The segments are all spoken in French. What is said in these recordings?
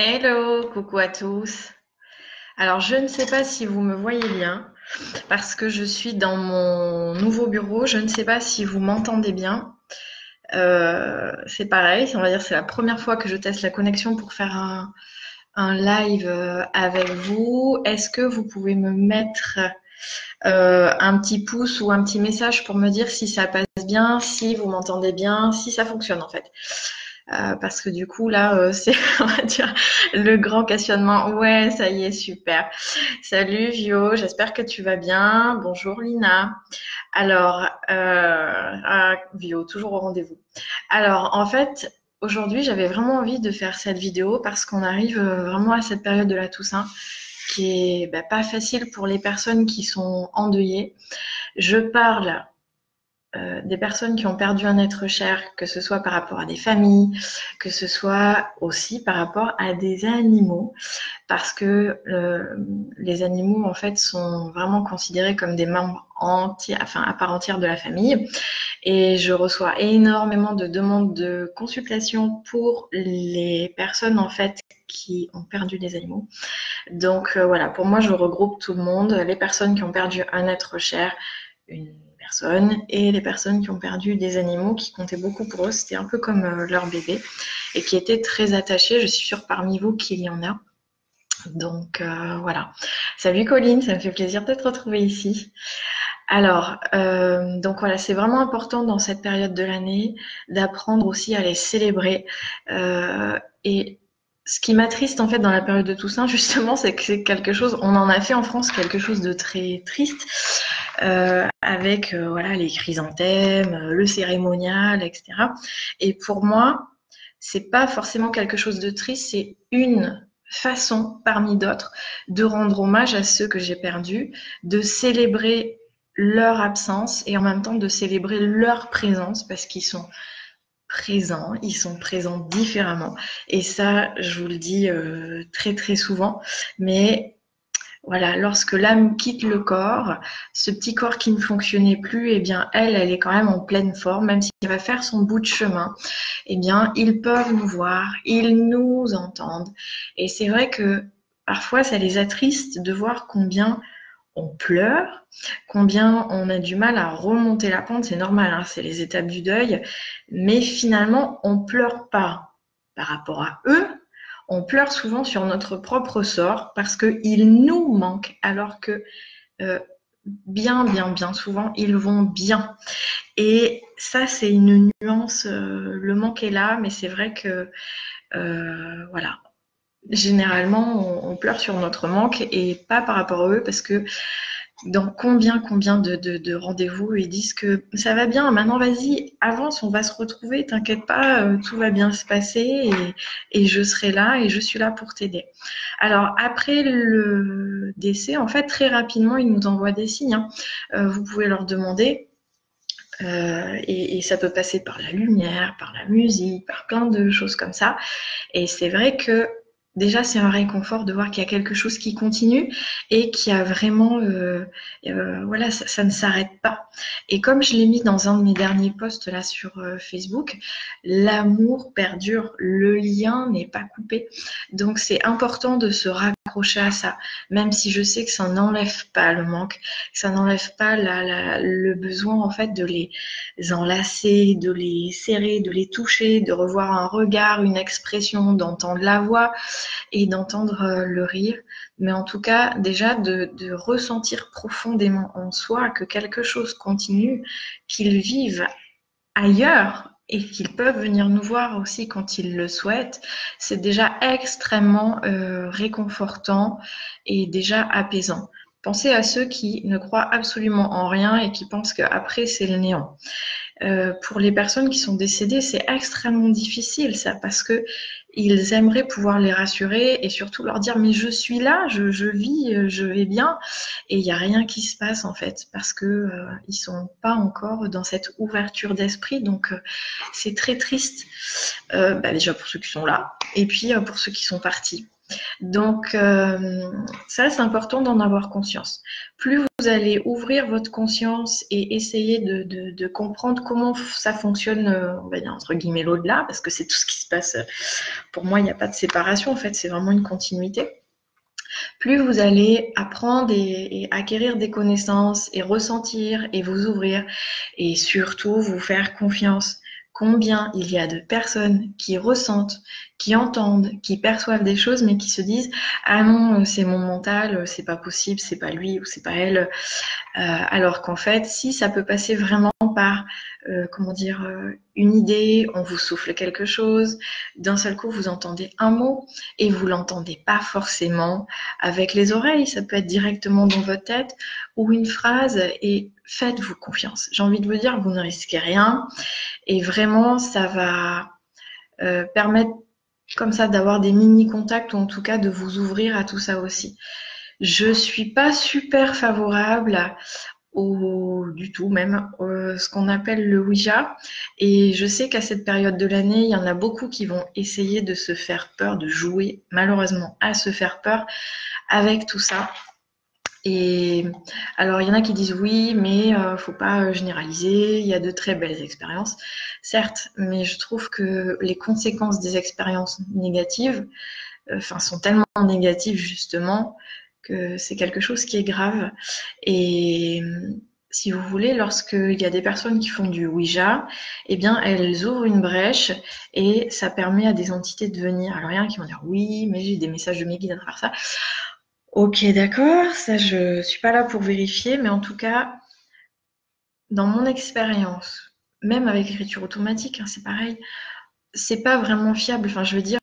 Hello, coucou à tous. Alors, je ne sais pas si vous me voyez bien parce que je suis dans mon nouveau bureau. Je ne sais pas si vous m'entendez bien. Euh, c'est pareil, on va dire c'est la première fois que je teste la connexion pour faire un, live euh, avec vous. Est-ce que vous pouvez me mettre euh, un petit pouce ou un petit message pour me dire si ça passe bien, si vous m'entendez bien, si ça fonctionne en fait? Euh, parce que du coup là euh, c'est on va dire le grand questionnement. Ouais ça y est super. Salut Vio j'espère que tu vas bien. Bonjour Lina. Alors euh, ah, Vio toujours au rendez-vous. Alors en fait aujourd'hui j'avais vraiment envie de faire cette vidéo parce qu'on arrive euh, vraiment à cette période de la Toussaint qui est bah, pas facile pour les personnes qui sont endeuillées. Je parle euh, des personnes qui ont perdu un être cher, que ce soit par rapport à des familles, que ce soit aussi par rapport à des animaux, parce que euh, les animaux en fait sont vraiment considérés comme des membres enfin à part entière de la famille. Et je reçois énormément de demandes de consultation pour les personnes en fait qui ont perdu des animaux. Donc euh, voilà, pour moi je regroupe tout le monde, les personnes qui ont perdu un être cher, une et les personnes qui ont perdu des animaux qui comptaient beaucoup pour eux. C'était un peu comme euh, leur bébé et qui étaient très attachés. Je suis sûre parmi vous qu'il y en a. Donc euh, voilà. Salut Colline, ça me fait plaisir de te retrouver ici. Alors, euh, donc voilà, c'est vraiment important dans cette période de l'année d'apprendre aussi à les célébrer. et ce qui m'attriste en fait dans la période de Toussaint, justement, c'est que c'est quelque chose, on en a fait en France quelque chose de très triste. Euh, avec euh, voilà les chrysanthèmes, euh, le cérémonial, etc. Et pour moi, c'est pas forcément quelque chose de triste, c'est une façon parmi d'autres de rendre hommage à ceux que j'ai perdus, de célébrer leur absence et en même temps de célébrer leur présence parce qu'ils sont présents, ils sont présents différemment. Et ça, je vous le dis très très souvent, mais voilà, lorsque l'âme quitte le corps, ce petit corps qui ne fonctionnait plus, eh bien, elle, elle est quand même en pleine forme, même s'il va faire son bout de chemin. Eh bien, ils peuvent nous voir, ils nous entendent. Et c'est vrai que parfois, ça les attriste de voir combien on pleure, combien on a du mal à remonter la pente. C'est normal, hein, c'est les étapes du deuil. Mais finalement, on pleure pas par rapport à eux, on pleure souvent sur notre propre sort parce qu'il nous manque alors que euh, bien, bien, bien souvent, ils vont bien. Et ça, c'est une nuance. Euh, le manque est là, mais c'est vrai que, euh, voilà, généralement, on, on, pleure sur notre manque et pas par rapport à eux parce que dans combien, combien de, de, rendez-vous ils disent que ça va bien, maintenant vas-y, avance, on va se retrouver, t'inquiète pas, euh, tout va bien se passer et, et, je serai là et je suis là pour t'aider. Alors après le décès, en fait, très rapidement, ils nous envoient des signes. Hein. Euh, vous pouvez leur demander. Euh, et, et, ça peut passer par la lumière, par la musique, par plein de choses comme ça. Et c'est vrai que déjà c'est un réconfort de voir qu'il y a quelque chose qui continue et qui a vraiment euh, euh, voilà ça, ne s'arrête pas. Et comme je l'ai mis dans un de mes derniers posts là sur euh, Facebook l'amour perdure le lien n'est pas coupé. Donc c'est important de se à ça. Même si je sais que ça n'enlève pas le manque ça n'enlève pas le besoin en fait de les enlacer de les serrer de les toucher de revoir un regard une expression d'entendre la voix et d'entendre euh, le rire, mais en tout cas déjà de, ressentir profondément en soi que quelque chose continue, qu'ils vivent ailleurs et qu'ils peuvent venir nous voir aussi quand ils le souhaitent, c'est déjà extrêmement euh, réconfortant et déjà apaisant. Pensez à ceux qui ne croient absolument en rien et qui pensent qu'après c'est le néant. Euh, pour les personnes qui sont décédées, c'est extrêmement difficile ça parce que ils aimeraient pouvoir les rassurer et surtout leur dire mais je suis là, je, vis, je vais bien. Et il n'y a rien qui se passe en fait parce que euh, ils sont pas encore dans cette ouverture d'esprit. Donc euh, c'est très triste. Euh, bah, déjà pour ceux qui sont là et puis euh, pour ceux qui sont partis. Donc, euh, ça, c'est important d'en avoir conscience. Plus vous allez ouvrir votre conscience et essayer de, comprendre comment ça fonctionne, euh, on va dire entre guillemets l'au-delà, parce que c'est tout ce qui se passe. Pour moi, il n'y a pas de séparation, en fait, c'est vraiment une continuité. Plus vous allez apprendre et acquérir des connaissances et ressentir et vous ouvrir et surtout vous faire confiance combien il y a de personnes qui ressentent, qui entendent, qui perçoivent des choses, mais qui se disent ah non c'est mon mental, c'est pas possible, c'est pas lui ou c'est pas elle, euh, alors qu'en fait si ça peut passer vraiment par euh, comment dire euh, une idée, on vous souffle quelque chose, d'un seul coup vous entendez un mot et vous l'entendez pas forcément avec les oreilles, ça peut être directement dans votre tête ou une phrase et faites-vous confiance. J'ai envie de vous dire, vous ne risquez rien et vraiment ça va euh, permettre comme ça d'avoir des mini contacts ou en tout cas de vous ouvrir à tout ça aussi. Je suis pas super favorable du tout même, euh, ce qu'on appelle le Ouija. Et je sais qu'à cette période de l'année, il y en a beaucoup qui vont essayer de se faire peur, de jouer malheureusement à se faire peur avec tout ça. Et alors, il y en a qui disent oui, mais euh, faut pas généraliser. Il y a de très belles expériences, certes, mais je trouve que les conséquences des expériences négatives, euh, enfin, sont tellement négatives justement c'est quelque chose qui est grave. Et si vous voulez, lorsqu'il y a des personnes qui font du Ouija, eh bien, elles ouvrent une brèche et ça permet à des entités de venir. Alors, il y en a qui vont dire oui, mais j'ai des messages de mes guides à travers ça. Ok, d'accord, ça je suis pas là pour vérifier, mais en tout cas, dans mon expérience, même avec l'écriture automatique, hein, c'est pareil, c'est pas vraiment fiable. Enfin, je veux dire,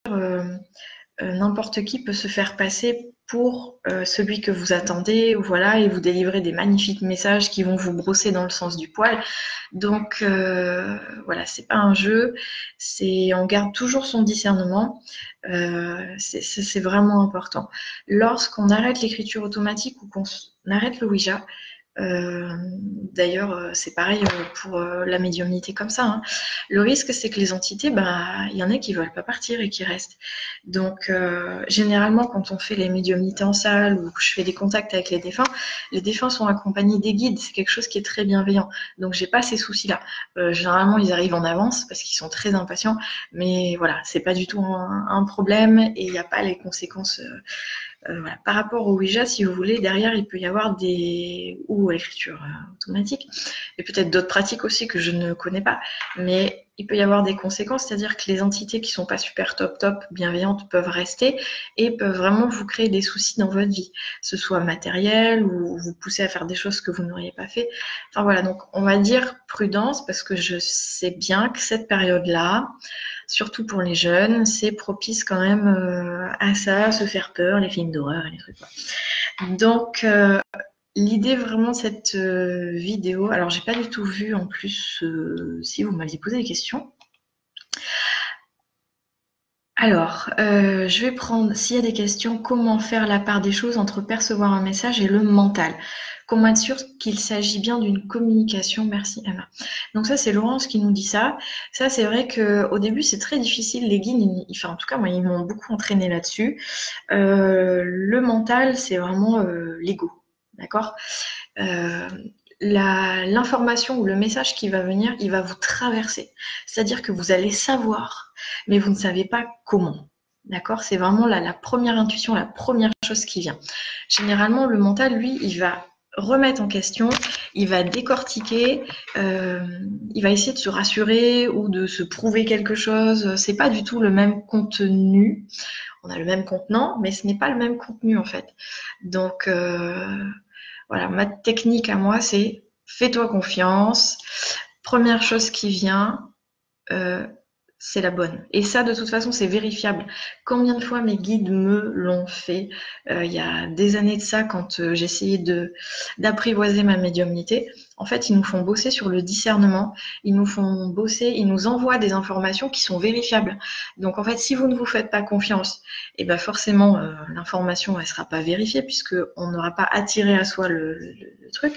n'importe qui peut se faire passer pour euh, celui que vous attendez, voilà, et vous délivrer des magnifiques messages qui vont vous brosser dans le sens du poil. Donc euh, voilà, c'est pas un jeu, c'est on garde toujours son discernement. Euh, c'est vraiment important. Lorsqu'on arrête l'écriture automatique ou qu'on arrête le Ouija, euh, d'ailleurs, euh, c'est pareil euh, pour la médiumnité comme ça. Hein. Le risque, c'est que les entités, bah, il y en a qui veulent pas partir et qui restent. Donc, généralement, quand on fait les médiumnités en salle ou que je fais des contacts avec les défunts, les défunts sont accompagnés des guides. C'est quelque chose qui est très bienveillant. Donc, j'ai pas ces soucis-là. généralement, ils arrivent en avance parce qu'ils sont très impatients. Mais voilà, c'est pas du tout un problème et il n'y a pas les conséquences euh, Par rapport au Ouija, si vous voulez, derrière, il peut y avoir des... ou à l'écriture euh, automatique, et peut-être d'autres pratiques aussi que je ne connais pas, mais il peut y avoir des conséquences, c'est-à-dire que les entités qui sont pas super top top, bienveillantes, peuvent rester et peuvent vraiment vous créer des soucis dans votre vie, que ce soit matériel ou vous pousser à faire des choses que vous n'auriez pas fait. Enfin voilà, donc on va dire prudence parce que je sais bien que cette période-là, surtout pour les jeunes, c'est propice quand même euh, à ça, à se faire peur, les films d'horreur et les trucs. Donc, euh, l'idée vraiment de cette euh, vidéo, alors j'ai pas du tout vu en plus si vous m'aviez posé des questions. Alors, je vais prendre, s'il y a des questions, comment faire la part des choses entre percevoir un message et le mental Comment être sûr qu'il s'agit bien d'une communication Merci Emma. Donc ça, c'est Laurence qui nous dit ça. Ça, c'est vrai qu'au début, c'est très difficile. Les guides, enfin en tout cas, moi, ils m'ont beaucoup entraîné là-dessus. Euh, le mental, c'est vraiment euh, l'ego. D'accord? Euh, L'information ou le message qui va venir, il va vous traverser. C'est-à-dire que vous allez savoir, mais vous ne savez pas comment. D'accord? C'est vraiment la, la, première intuition, la première chose qui vient. Généralement, le mental, lui, il va remettre en question, il va décortiquer, euh, il va essayer de se rassurer ou de se prouver quelque chose. C'est pas du tout le même contenu. On a le même contenant, mais ce n'est pas le même contenu en fait. Donc euh, voilà, ma technique à moi, c'est fais-toi confiance. Première chose qui vient, euh, c'est la bonne. Et ça, de toute façon, c'est vérifiable. Combien de fois mes guides me l'ont fait euh, Il y a des années de ça, quand euh, j'essayais d'apprivoiser ma médiumnité. En fait, ils nous font bosser sur le discernement. Ils nous font bosser, ils nous envoient des informations qui sont vérifiables. Donc, en fait, si vous ne vous faites pas confiance, eh ben forcément, euh, l'information, elle sera pas vérifiée puisque on n'aura pas attiré à soi le truc.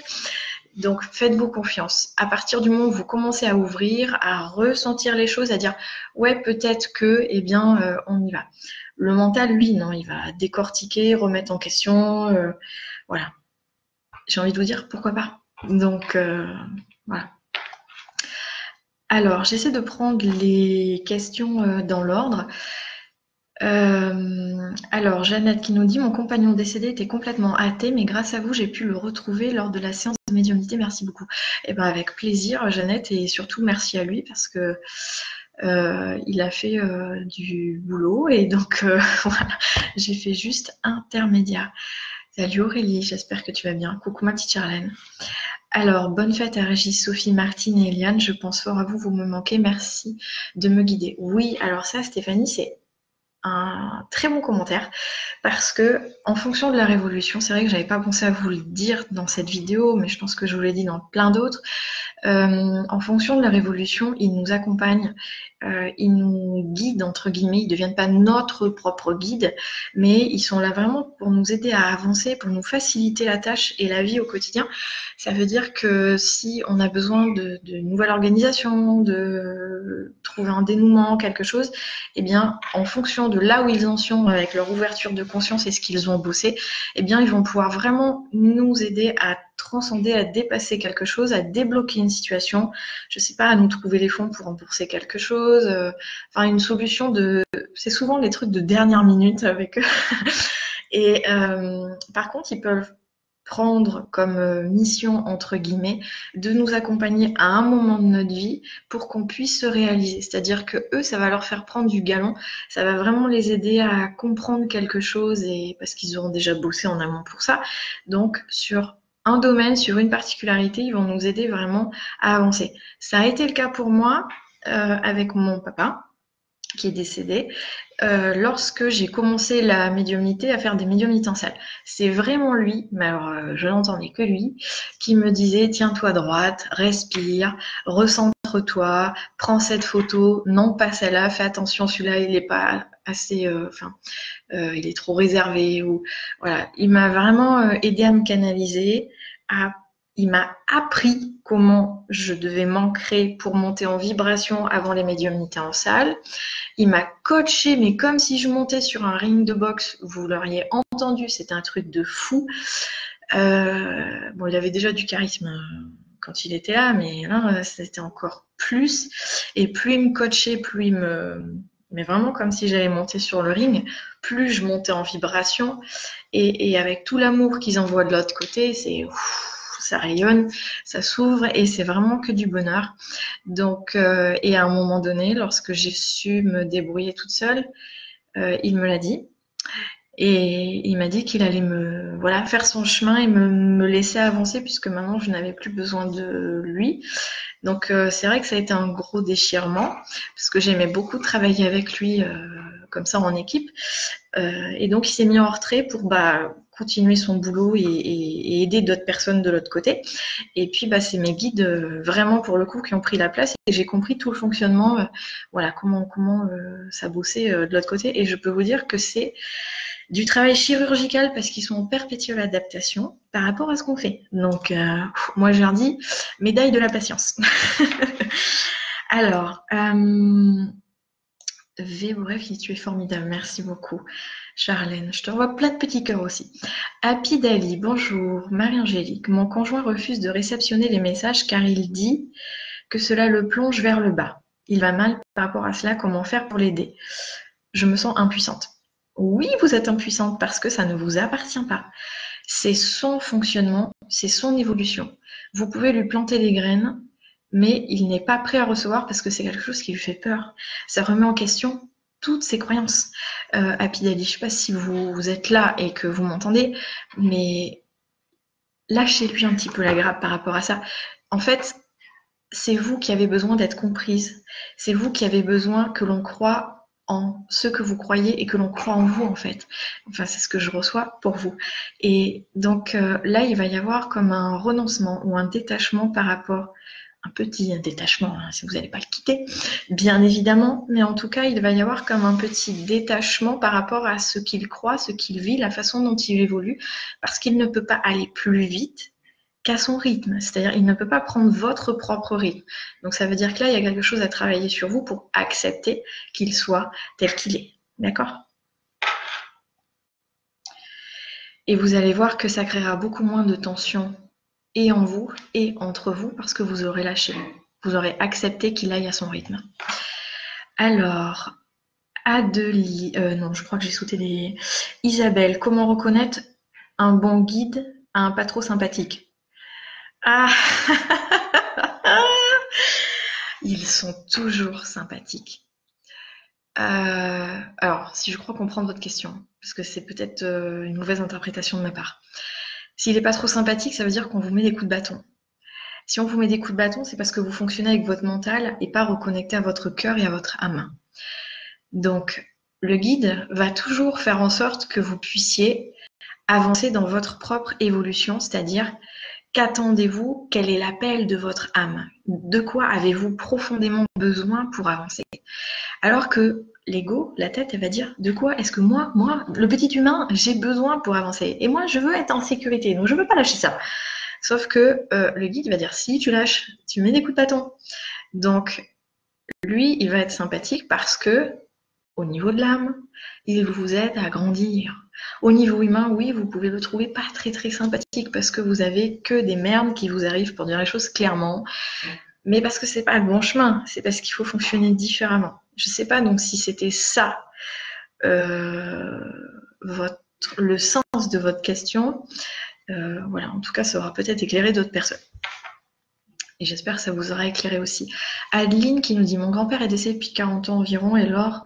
Donc faites-vous confiance. À partir du moment où vous commencez à ouvrir, à ressentir les choses, à dire ouais peut-être que, eh bien euh, on y va. Le mental, lui, non, il va décortiquer, remettre en question, euh, voilà. J'ai envie de vous dire pourquoi pas. Donc euh, voilà. Alors j'essaie de prendre les questions dans l'ordre. Euh, alors, Jeannette qui nous dit Mon compagnon décédé était complètement athée, mais grâce à vous, j'ai pu le retrouver lors de la séance de médiumnité. Merci beaucoup. Eh ben, avec plaisir, Jeannette, et surtout merci à lui parce que euh, il a fait euh, du boulot et donc voilà, j'ai fait juste intermédiaire. Salut Aurélie, j'espère que tu vas bien. Coucou ma petite Charlène. Alors, bonne fête à Régis, Sophie, Martine et Eliane. Je pense fort à vous, vous me manquez. Merci de me guider. Oui, alors ça, Stéphanie, c'est un très bon commentaire parce que en fonction de la révolution, c'est vrai que j'avais pas pensé à vous le dire dans cette vidéo, mais je pense que je vous l'ai dit dans plein d'autres. Euh, en fonction de la révolution, ils nous accompagnent, euh, ils nous guident entre guillemets. Ils ne deviennent pas notre propre guide, mais ils sont là vraiment pour nous aider à avancer, pour nous faciliter la tâche et la vie au quotidien. Ça veut dire que si on a besoin de, de nouvelle organisation, de trouver un dénouement, quelque chose, eh bien, en fonction de là où ils en sont avec leur ouverture de conscience et ce qu'ils ont bossé, eh bien, ils vont pouvoir vraiment nous aider à transcender, à dépasser quelque chose, à débloquer une situation, je sais pas, à nous trouver les fonds pour rembourser quelque chose, euh, enfin une solution de, c'est souvent les trucs de dernière minute avec eux. Et euh, par contre, ils peuvent prendre comme euh, mission, entre guillemets, de nous accompagner à un moment de notre vie pour qu'on puisse se réaliser. C'est-à-dire que eux, ça va leur faire prendre du galon, ça va vraiment les aider à comprendre quelque chose et parce qu'ils auront déjà bossé en amont pour ça. Donc, sur un domaine, sur une particularité, ils vont nous aider vraiment à avancer. Ça a été le cas pour moi avec mon papa qui est décédé, euh, lorsque j'ai commencé la médiumnité, à faire des médiumnités en salle. C'est vraiment lui, mais alors euh, je n'entendais que lui, qui me disait tiens-toi droite, respire, recentre-toi, prends cette photo, non pas celle-là, fais attention, celui-là il n'est pas assez, euh, enfin, il est trop réservé ou voilà. Il m'a vraiment aidé à me canaliser, à il m'a appris comment je devais m'ancrer pour monter en vibration avant les médiumnités en salle. Il m'a coaché, mais comme si je montais sur un ring de boxe, vous l'auriez entendu, c'était un truc de fou. Euh, bon, il avait déjà du charisme euh, quand il était là, mais là, c'était encore plus. Et plus il me coachait, plus il me... Mais vraiment comme si j'allais monter sur le ring, plus je montais en vibration. Et avec tout l'amour qu'ils envoient de l'autre côté, c'est ça rayonne, ça s'ouvre et c'est vraiment que du bonheur. Donc, euh, et à un moment donné, lorsque j'ai su me débrouiller toute seule, euh, il me l'a dit. Et il m'a dit qu'il allait me voilà faire son chemin et me, laisser avancer puisque maintenant je n'avais plus besoin de lui. Donc euh, c'est vrai que ça a été un gros déchirement parce que j'aimais beaucoup travailler avec lui comme ça en équipe. et donc il s'est mis en retrait pour bah continuer son boulot et, aider d'autres personnes de l'autre côté. Et puis, bah, c'est mes guides euh, vraiment pour le coup qui ont pris la place et j'ai compris tout le fonctionnement, euh, voilà, comment, comment euh, ça bossait de l'autre côté. Et je peux vous dire que c'est du travail chirurgical parce qu'ils sont en perpétuelle adaptation par rapport à ce qu'on fait. Donc, moi, je leur dis médaille de la patience. Alors, V, bref, tu es formidable. Merci beaucoup. Charlène, je te revois plein de petits cœurs aussi. Happy Dali, bonjour. Marie-Angélique, mon conjoint refuse de réceptionner les messages car il dit que cela le plonge vers le bas. Il va mal par rapport à cela, comment faire pour l'aider? Je me sens impuissante. Oui, vous êtes impuissante parce que ça ne vous appartient pas. C'est son fonctionnement, c'est son évolution. Vous pouvez lui planter des graines, mais il n'est pas prêt à recevoir parce que c'est quelque chose qui lui fait peur. Ça remet en question toutes ses croyances. Euh, Apidali, je ne sais pas si vous, êtes là et que vous m'entendez, mais lâchez-lui un petit peu la grappe par rapport à ça. En fait, c'est vous qui avez besoin d'être comprise. C'est vous qui avez besoin que l'on croit en ce que vous croyez et que l'on croit en vous en fait. Enfin, c'est ce que je reçois pour vous. Et donc euh, là, il va y avoir comme un renoncement ou un détachement par rapport un petit détachement, hein, si vous n'allez pas le quitter, bien évidemment, mais en tout cas, il va y avoir comme un petit détachement par rapport à ce qu'il croit, ce qu'il vit, la façon dont il évolue, parce qu'il ne peut pas aller plus vite qu'à son rythme. C'est-à-dire, il ne peut pas prendre votre propre rythme. Donc, ça veut dire que là, il y a quelque chose à travailler sur vous pour accepter qu'il soit tel qu'il est. D'accord? Et vous allez voir que ça créera beaucoup moins de tension et en vous et entre vous parce que vous aurez lâché. Vous aurez accepté qu'il aille à son rythme. Alors, Adelie, euh, non, je crois que j'ai sauté des. Isabelle, comment reconnaître un bon guide à un pas trop sympathique? Ah Ils sont toujours sympathiques. Euh, alors, si je crois comprendre votre question, parce que c'est peut-être euh, une mauvaise interprétation de ma part. S'il n'est pas trop sympathique, ça veut dire qu'on vous met des coups de bâton. Si on vous met des coups de bâton, c'est parce que vous fonctionnez avec votre mental et pas reconnecté à votre cœur et à votre âme. Donc, le guide va toujours faire en sorte que vous puissiez avancer dans votre propre évolution, c'est-à-dire qu'attendez-vous, quel est l'appel de votre âme, de quoi avez-vous profondément besoin pour avancer? Alors que l'ego, la tête, elle va dire de quoi est-ce que moi, moi, le petit humain, j'ai besoin pour avancer? Et moi, je veux être en sécurité, donc je ne veux pas lâcher ça. Sauf que euh, le guide va dire si tu lâches, tu mets des coups de bâton. Donc, lui, il va être sympathique parce que au niveau de l'âme, il vous aide à grandir. Au niveau humain, oui, vous pouvez le trouver pas très très sympathique parce que vous avez que des merdes qui vous arrivent pour dire les choses clairement. Mais parce que c'est pas le bon chemin, c'est parce qu'il faut fonctionner différemment. Je sais pas donc si c'était ça euh, votre, le sens de votre question. Euh, voilà, en tout cas, ça aura peut-être éclairé d'autres personnes. Et j'espère que ça vous aura éclairé aussi. Adeline qui nous dit Mon grand-père est décédé depuis 40 ans environ et lors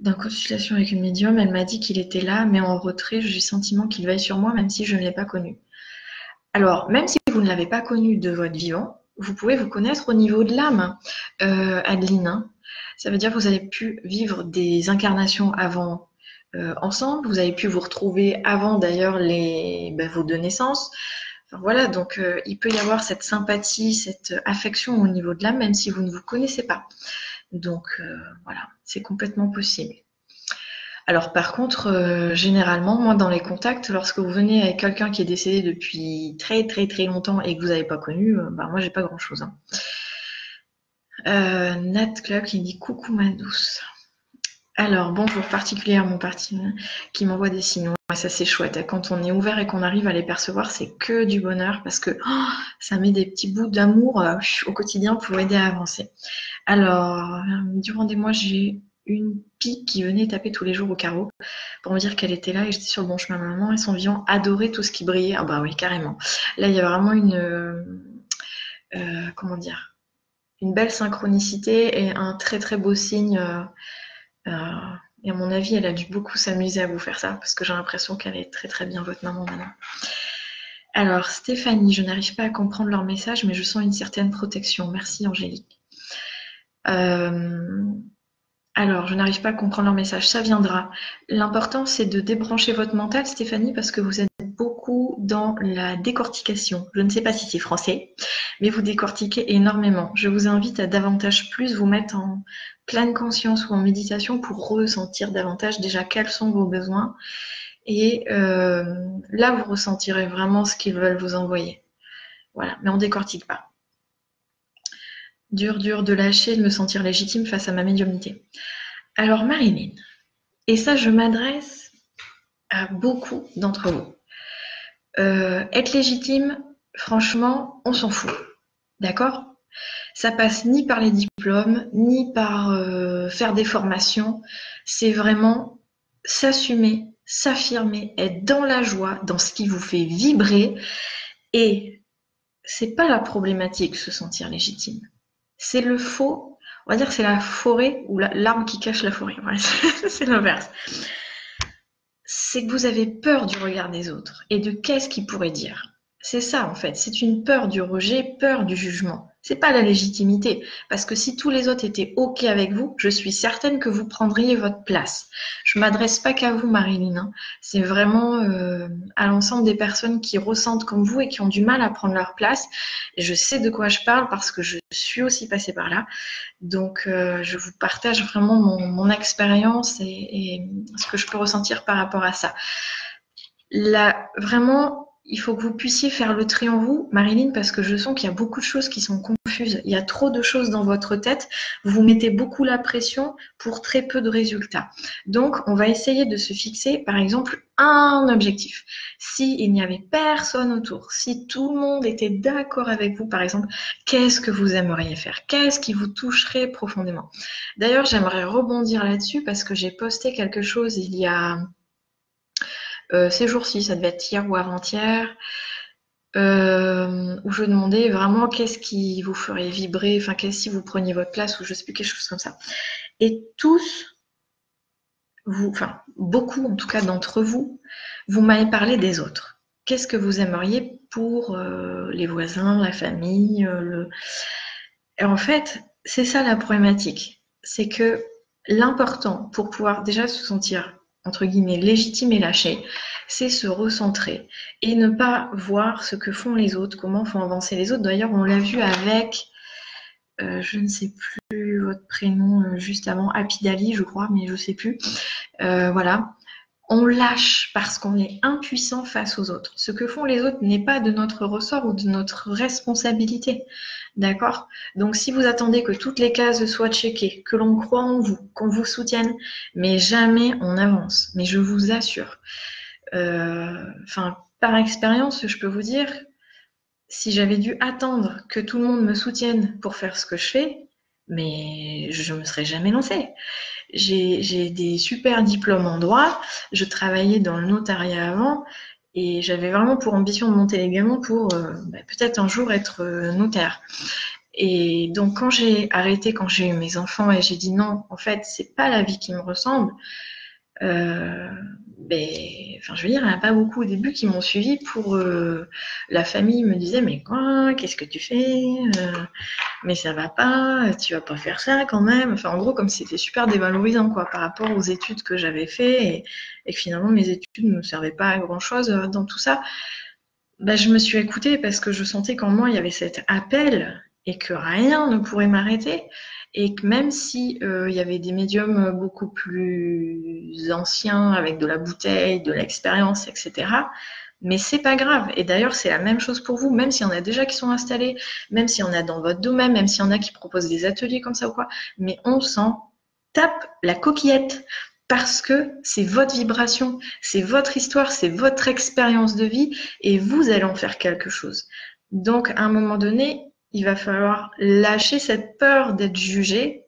d'une consultation avec une médium, elle m'a dit qu'il était là, mais en retrait, j'ai le sentiment qu'il veille sur moi, même si je ne l'ai pas connu. Alors, même si vous ne l'avez pas connu de votre vivant, vous pouvez vous connaître au niveau de l'âme, euh, Adeline. Hein. Ça veut dire que vous avez pu vivre des incarnations avant euh, ensemble, vous avez pu vous retrouver avant d'ailleurs ben, vos deux naissances. voilà, donc euh, il peut y avoir cette sympathie, cette affection au niveau de l'âme, même si vous ne vous connaissez pas. Donc euh, voilà, c'est complètement possible. Alors par contre, euh, généralement, moi dans les contacts, lorsque vous venez avec quelqu'un qui est décédé depuis très très très longtemps et que vous n'avez pas connu, euh, bah, moi j'ai pas grand chose. Hein. Nat Club qui dit coucou ma douce. Alors bonjour particulièrement partie qui m'envoie des signaux. Ça c'est chouette. Quand on est ouvert et qu'on arrive à les percevoir, c'est que du bonheur parce que oh, ça met des petits bouts d'amour au quotidien pour aider à avancer. Alors, durant des mois, j'ai une pique qui venait taper tous les jours au carreau pour me dire qu'elle était là et j'étais sur le bon chemin. Maman et son vivant adorait tout ce qui brillait. Ah bah oui, carrément. Là, il y a vraiment une... Euh, comment dire Une belle synchronicité et un très très beau signe. Euh, euh, et à mon avis, elle a dû beaucoup s'amuser à vous faire ça parce que j'ai l'impression qu'elle est très très bien votre maman maintenant. Alors, Stéphanie, je n'arrive pas à comprendre leur message, mais je sens une certaine protection. Merci Angélique. Euh, alors, je n'arrive pas à comprendre leur message, ça viendra. L'important, c'est de débrancher votre mental, Stéphanie, parce que vous êtes beaucoup dans la décortication. Je ne sais pas si c'est français, mais vous décortiquez énormément. Je vous invite à davantage plus vous mettre en pleine conscience ou en méditation pour ressentir davantage déjà quels sont vos besoins. Et euh, là, vous ressentirez vraiment ce qu'ils veulent vous envoyer. Voilà, mais on décortique pas. Dur, dur de lâcher, de me sentir légitime face à ma médiumnité. Alors, Marilyn, et ça, je m'adresse à beaucoup d'entre vous. Euh, être légitime, franchement, on s'en fout. D'accord? Ça passe ni par les diplômes, ni par euh, faire des formations. C'est vraiment s'assumer, s'affirmer, être dans la joie, dans ce qui vous fait vibrer. Et c'est pas la problématique, se sentir légitime. C'est le faux, on va dire c'est la forêt ou l'arbre qui cache la forêt. c'est l'inverse. C'est que vous avez peur du regard des autres et de qu'est-ce qu'ils pourraient dire? C'est ça en fait, c'est une peur du rejet, peur du jugement. C'est pas la légitimité, parce que si tous les autres étaient ok avec vous, je suis certaine que vous prendriez votre place. Je m'adresse pas qu'à vous, Marilyn. Hein. C'est vraiment euh, à l'ensemble des personnes qui ressentent comme vous et qui ont du mal à prendre leur place. Et je sais de quoi je parle parce que je suis aussi passée par là. Donc, euh, je vous partage vraiment mon, expérience et, et, ce que je peux ressentir par rapport à ça. Là, vraiment, il faut que vous puissiez faire le tri en vous, Marilyn, parce que je sens qu'il y a beaucoup de choses qui sont confuses. Il y a trop de choses dans votre tête. Vous mettez beaucoup la pression pour très peu de résultats. Donc, on va essayer de se fixer, par exemple, un objectif. S'il n'y avait personne autour, si tout le monde était d'accord avec vous, par exemple, qu'est-ce que vous aimeriez faire? Qu'est-ce qui vous toucherait profondément? D'ailleurs, j'aimerais rebondir là-dessus parce que j'ai posté quelque chose il y a ces jours-ci, ça devait être hier ou avant-hier, euh, où je demandais vraiment qu'est-ce qui vous ferait vibrer, enfin qu'est-ce si vous preniez votre place ou je sais plus quelque chose comme ça. Et tous, vous, enfin beaucoup en tout cas d'entre vous, vous m'avez parlé des autres. Qu'est-ce que vous aimeriez pour euh, les voisins, la famille, le... Et en fait, c'est ça la problématique, c'est que l'important pour pouvoir déjà se sentir entre guillemets, légitime et lâché, c'est se recentrer et ne pas voir ce que font les autres, comment font avancer les autres. D'ailleurs, on l'a vu avec, euh, je ne sais plus votre prénom euh, juste avant, Apidali, je crois, mais je ne sais plus. Euh, voilà. On lâche parce qu'on est impuissant face aux autres. Ce que font les autres n'est pas de notre ressort ou de notre responsabilité. D'accord? Donc si vous attendez que toutes les cases soient checkées, que l'on croit en vous, qu'on vous soutienne, mais jamais on avance. Mais je vous assure. Euh, enfin, par expérience, je peux vous dire, si j'avais dû attendre que tout le monde me soutienne pour faire ce que je fais, mais je ne me serais jamais lancée. J'ai des super diplômes en droit, je travaillais dans le notariat avant, et j'avais vraiment pour ambition de monter légalement pour euh, bah, peut-être un jour être euh, notaire. Et donc quand j'ai arrêté, quand j'ai eu mes enfants et j'ai dit non, en fait, c'est pas la vie qui me ressemble, euh, ben, enfin, je veux dire, il n'y en a pas beaucoup au début qui m'ont suivi pour euh, la famille me disait mais quoi, qu'est-ce que tu fais euh, Mais ça va pas, tu vas pas faire ça quand même. Enfin, en gros, comme c'était super dévalorisant quoi par rapport aux études que j'avais fait et, que finalement mes études ne me servaient pas à grand chose euh, dans tout ça. Ben, je me suis écoutée parce que je sentais qu'en moi il y avait cet appel et que rien ne pourrait m'arrêter et que même si euh, il y avait des médiums beaucoup plus anciens avec de la bouteille, de l'expérience, etc. Mais c'est pas grave. Et d'ailleurs, c'est la même chose pour vous, même s'il y en a déjà qui sont installés, même s'il y en a dans votre domaine, même s'il y en a qui proposent des ateliers comme ça ou quoi. Mais on s'en tape la coquillette parce que c'est votre vibration, c'est votre histoire, c'est votre expérience de vie et vous allez en faire quelque chose. Donc, à un moment donné, il va falloir lâcher cette peur d'être jugé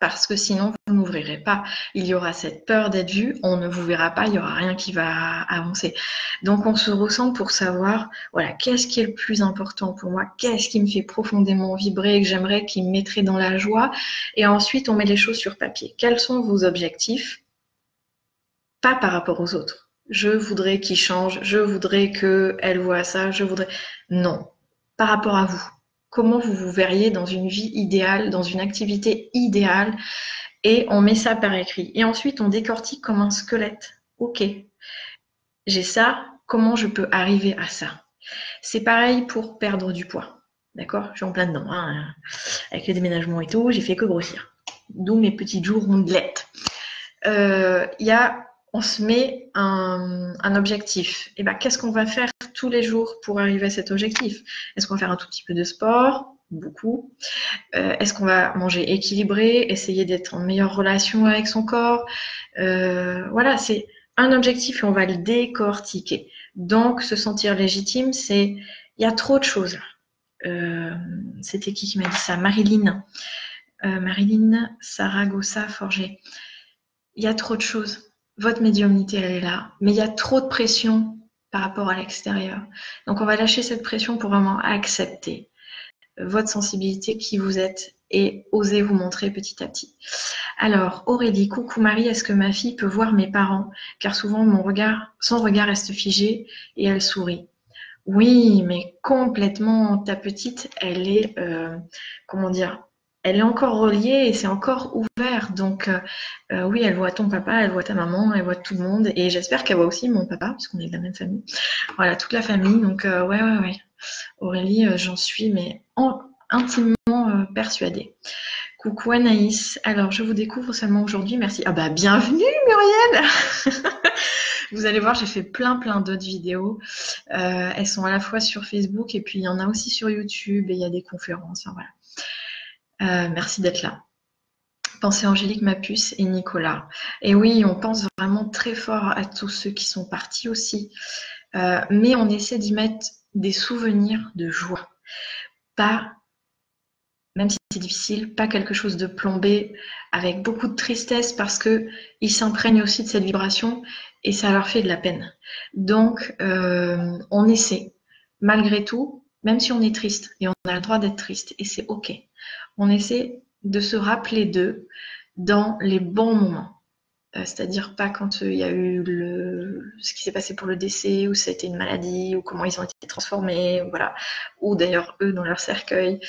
parce que sinon vous n'ouvrirez pas. Il y aura cette peur d'être vu, on ne vous verra pas, il n'y aura rien qui va avancer. Donc on se ressent pour savoir, voilà, qu'est-ce qui est le plus important pour moi, qu'est-ce qui me fait profondément vibrer et que j'aimerais qui me mettrait dans la joie. Et ensuite on met les choses sur papier. Quels sont vos objectifs? Pas par rapport aux autres. Je voudrais qu'il change, je voudrais qu'elle voit ça, je voudrais... Non, par rapport à vous comment vous vous verriez dans une vie idéale, dans une activité idéale, et on met ça par écrit. Et ensuite, on décortique comme un squelette. Ok, j'ai ça, comment je peux arriver à ça? C'est pareil pour perdre du poids. D'accord? Je suis en plein dedans. Hein. Avec le déménagement et tout, j'ai fait que grossir. D'où mes petites jours rondelettes. Euh, il y a on se met un, objectif. Et eh ben, qu'est-ce qu'on va faire tous les jours pour arriver à cet objectif? Est-ce qu'on va faire un tout petit peu de sport? Beaucoup. Euh, est-ce qu'on va manger équilibré Essayer d'être en meilleure relation avec son corps? Euh, Voilà, c'est un objectif et on va le décortiquer. Donc, se sentir légitime, c'est il y a trop de choses. Euh, c'était qui qui m'a dit ça? Marilyn. Marilyn Saragossa Forger. Il y a trop de choses votre médiumnité, elle est là, mais il y a trop de pression par rapport à l'extérieur. Donc on va lâcher cette pression pour vraiment accepter votre sensibilité, qui vous êtes, et oser vous montrer petit à petit. Alors, Aurélie, coucou Marie, est-ce que ma fille peut voir mes parents? Car souvent, mon regard, son regard reste figé et elle sourit. Oui, mais complètement, ta petite, elle est, euh, comment dire, elle est encore reliée et c'est encore ouvert. Donc euh, euh, oui, elle voit ton papa, elle voit ta maman, elle voit tout le monde. Et j'espère qu'elle voit aussi mon papa, puisqu'on est de la même famille. Voilà, toute la famille. Donc euh, ouais, ouais, ouais. Aurélie, j'en suis mais intimement persuadée. Coucou Anaïs. Alors, je vous découvre seulement aujourd'hui. Merci. Ah bah bienvenue Muriel Vous allez voir, j'ai fait plein plein d'autres vidéos. Euh, elles sont à la fois sur Facebook et puis il y en a aussi sur YouTube et il y a des conférences. voilà. Euh, merci d'être là. Pensez Angélique Mapus et Nicolas. Et oui, on pense vraiment très fort à tous ceux qui sont partis aussi. Euh, mais on essaie d'y mettre des souvenirs de joie. Pas, même si c'est difficile, pas quelque chose de plombé avec beaucoup de tristesse parce qu'ils s'imprègnent aussi de cette vibration et ça leur fait de la peine. Donc, euh, on essaie, malgré tout, même si on est triste, et on a le droit d'être triste, et c'est OK, on essaie de se rappeler d'eux dans les bons moments. Euh, c'est-à-dire pas quand euh, il y a eu ce qui s'est passé pour le décès, ou été une maladie, ou comment ils ont été transformés, voilà, ou d'ailleurs eux dans leur cercueil.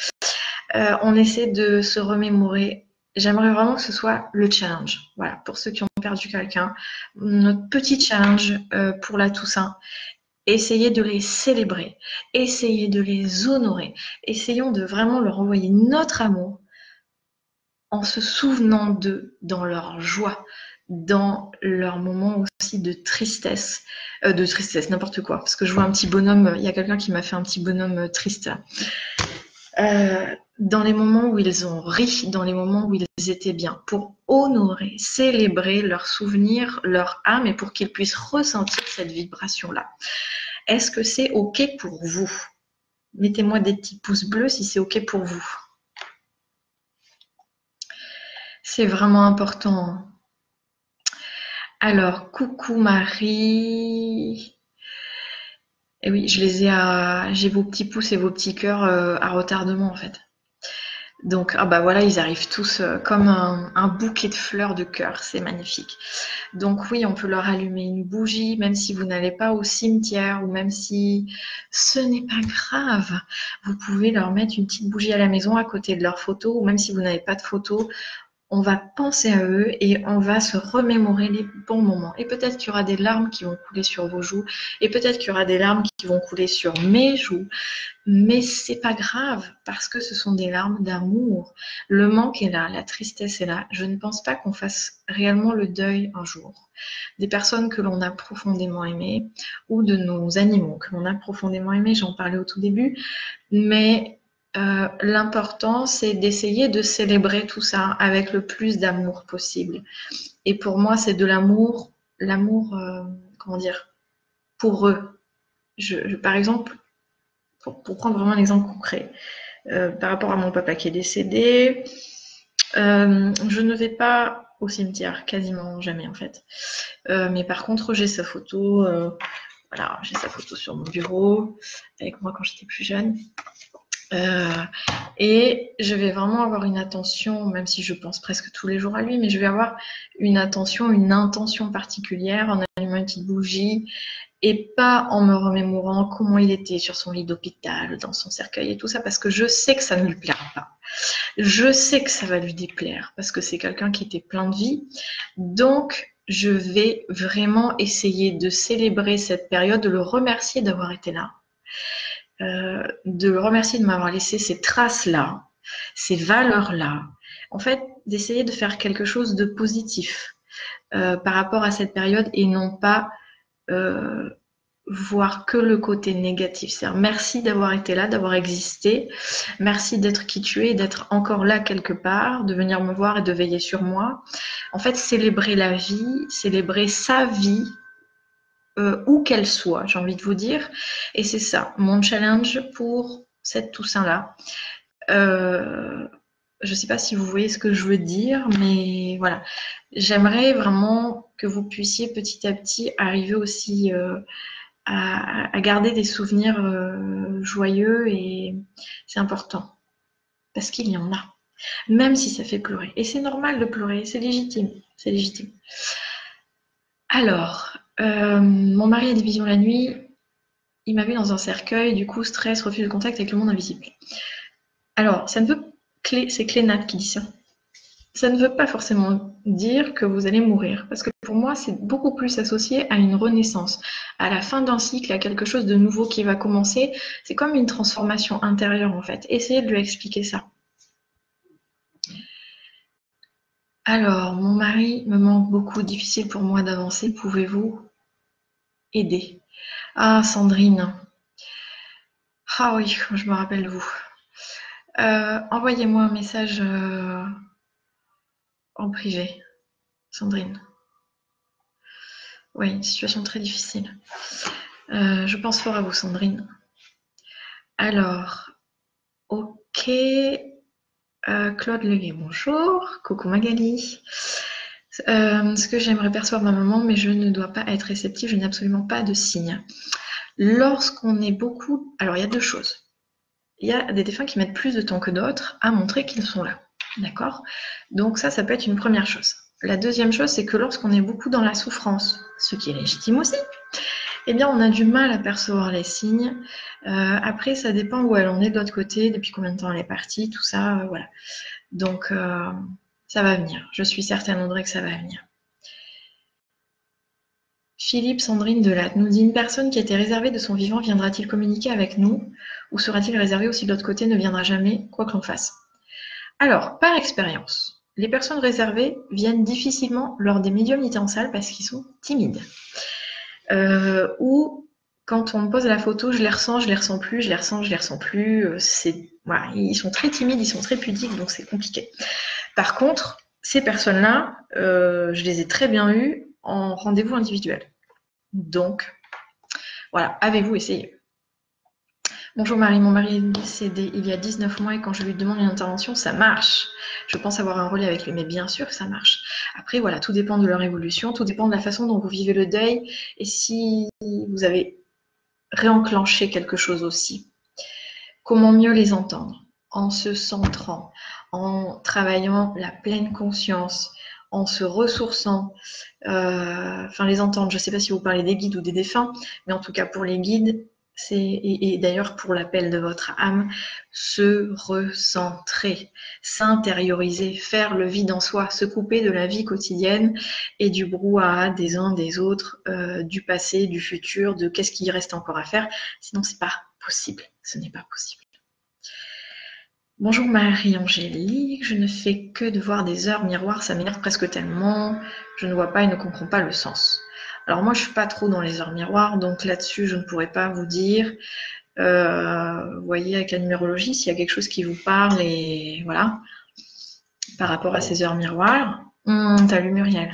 Euh, on essaie de se remémorer. J'aimerais vraiment que ce soit le challenge. Voilà, pour ceux qui ont perdu quelqu'un, notre petit challenge pour la Toussaint. Essayez de les célébrer, essayez de les honorer, essayons de vraiment leur envoyer notre amour en se souvenant d'eux dans leur joie, dans leurs moments aussi de tristesse, euh, de tristesse, n'importe quoi. Parce que je vois un petit bonhomme, il y a quelqu'un qui m'a fait un petit bonhomme euh, triste. Euh, dans les moments où ils ont ri, dans les moments où ils étaient bien, pour honorer, célébrer leurs souvenirs, leur âme, et pour qu'ils puissent ressentir cette vibration-là. Est-ce que c'est OK pour vous? Mettez-moi des petits pouces bleus si c'est OK pour vous. C'est vraiment important. Alors, coucou Marie. Et eh oui, je les ai à. J'ai vos petits pouces et vos petits cœurs euh, à retardement en fait. Donc, ah bah voilà, ils arrivent tous euh, comme un, bouquet de fleurs de cœur, c'est magnifique. Donc oui, on peut leur allumer une bougie, même si vous n'allez pas au cimetière ou même si ce n'est pas grave. Vous pouvez leur mettre une petite bougie à la maison à côté de leur photo, ou même si vous n'avez pas de photo, on va penser à eux et on va se remémorer les bons moments. Et peut-être qu'il y aura des larmes qui vont couler sur vos joues, et peut-être qu'il y aura des larmes qui vont couler sur mes joues, mais c'est pas grave parce que ce sont des larmes d'amour. Le manque est là, la tristesse est là. Je ne pense pas qu'on fasse réellement le deuil un jour des personnes que l'on a profondément aimées ou de nos animaux que l'on a profondément aimés. J'en parlais au tout début, mais euh, l'important, c'est d'essayer de célébrer tout ça avec le plus d'amour possible. Et pour moi, c'est de l'amour, l'amour, euh, comment dire, pour eux. Je, par exemple, pour, prendre vraiment un exemple concret, euh, par rapport à mon papa qui est décédé, je ne vais pas au cimetière, quasiment jamais en fait. mais par contre, j'ai sa photo, voilà, j'ai sa photo sur mon bureau avec moi quand j'étais plus jeune. Euh, et je vais vraiment avoir une attention, même si je pense presque tous les jours à lui, mais je vais avoir une attention, une intention particulière en allumant une petite bougie et pas en me remémorant comment il était sur son lit d'hôpital, dans son cercueil et tout ça, parce que je sais que ça ne lui plaira pas. Je sais que ça va lui déplaire, parce que c'est quelqu'un qui était plein de vie. Donc, je vais vraiment essayer de célébrer cette période, de le remercier d'avoir été là euh, de le remercier de m'avoir laissé ces traces-là, ces valeurs-là. En fait, d'essayer de faire quelque chose de positif euh, par rapport à cette période et non pas euh, voir que le côté négatif. C'est-à-dire merci d'avoir été là, d'avoir existé, merci d'être qui tu es, d'être encore là quelque part, de venir me voir et de veiller sur moi. En fait, célébrer la vie, célébrer sa vie euh, où qu'elle soit, j'ai envie de vous dire. Et c'est ça, mon challenge pour cette Toussaint-là. Euh, je ne sais pas si vous voyez ce que je veux dire, mais voilà. J'aimerais vraiment que vous puissiez petit à petit arriver aussi euh, à, garder des souvenirs joyeux et c'est important. Parce qu'il y en a. Même si ça fait pleurer. Et c'est normal de pleurer, c'est légitime. C'est légitime. Alors, euh, mon mari a des visions la nuit. Il m'a vu dans un cercueil, du coup, stress, refus de contact avec le monde invisible. Alors, ça ne veut clé, c'est qui dit ça. Ça ne veut pas forcément dire que vous allez mourir, parce que pour moi, c'est beaucoup plus associé à une renaissance, à la fin d'un cycle, à quelque chose de nouveau qui va commencer. C'est comme une transformation intérieure, en fait. Essayez de lui expliquer ça. Alors, mon mari me manque beaucoup, difficile pour moi d'avancer. Pouvez-vous aider? Ah, Sandrine. Ah oui, je me rappelle vous. Euh, envoyez-moi un message euh, en privé, Sandrine. Oui, une situation très difficile. Euh, je pense fort à vous, Sandrine. Alors, ok. Claude Leguet, bonjour. Coucou Magali. ce que j'aimerais percevoir ma maman, mais je ne dois pas être réceptive, je n'ai absolument pas de signe. Lorsqu'on est beaucoup. Alors, il y a deux choses il y a des défunts qui mettent plus de temps que d'autres à montrer qu'ils sont là. D'accord? Donc ça, ça peut être une première chose. La deuxième chose, c'est que lorsqu'on est beaucoup dans la souffrance, ce qui est légitime aussi, eh bien, on a du mal à percevoir les signes. Euh, après, ça dépend où elle en est de l'autre côté, depuis combien de temps elle est partie, tout ça, euh, voilà. Donc, euh, ça va venir. Je suis certaine, Audrey, que ça va venir. Philippe Sandrine Delatte nous dit une personne qui été réservée de son vivant viendra-t-il communiquer avec nous? Ou sera-t-il réservé aussi de l'autre côté ne viendra jamais, quoi que l'on fasse? Alors, par expérience, les personnes réservées viennent difficilement lors des médiumnités en salle parce qu'ils sont timides. Euh, ou quand on me pose la photo, je les ressens, je les ressens plus, je les ressens, je les ressens plus. Euh, ils sont très timides, ils sont très pudiques, donc c'est compliqué. Par contre, ces personnes-là, euh, je les ai très bien eues en rendez-vous individuel. Donc, voilà, avez-vous essayé? Bonjour Marie, mon mari est décédé il y a 19 mois et quand je lui demande une intervention, ça marche. Je pense avoir un relais avec lui, mais bien sûr que ça marche. Après, voilà, tout dépend de leur évolution, tout dépend de la façon dont vous vivez le deuil et si vous avez réenclenché quelque chose aussi. Comment mieux les entendre? En se centrant, en travaillant la pleine conscience, en se ressourçant, euh, enfin les entendre, je ne sais pas si vous parlez des guides ou des défunts, mais en tout cas pour les guides, et, d'ailleurs pour l'appel de votre âme, se recentrer, s'intérioriser, faire le vide en soi, se couper de la vie quotidienne et du brouhaha des uns des autres, euh, du passé, du futur, de qu'est-ce qui reste encore à faire. Sinon, c'est pas possible. Ce n'est pas possible. Bonjour Marie-Angélique, je ne fais que de voir des heures miroirs, ça m'énerve presque tellement, je ne vois pas et ne comprends pas le sens. Alors moi je suis pas trop dans les heures miroirs, donc là-dessus je ne pourrais pas vous dire. Euh, vous voyez avec la numérologie, s'il y a quelque chose qui vous parle et voilà, par rapport à ces heures miroirs. Hum, T'as lu Muriel.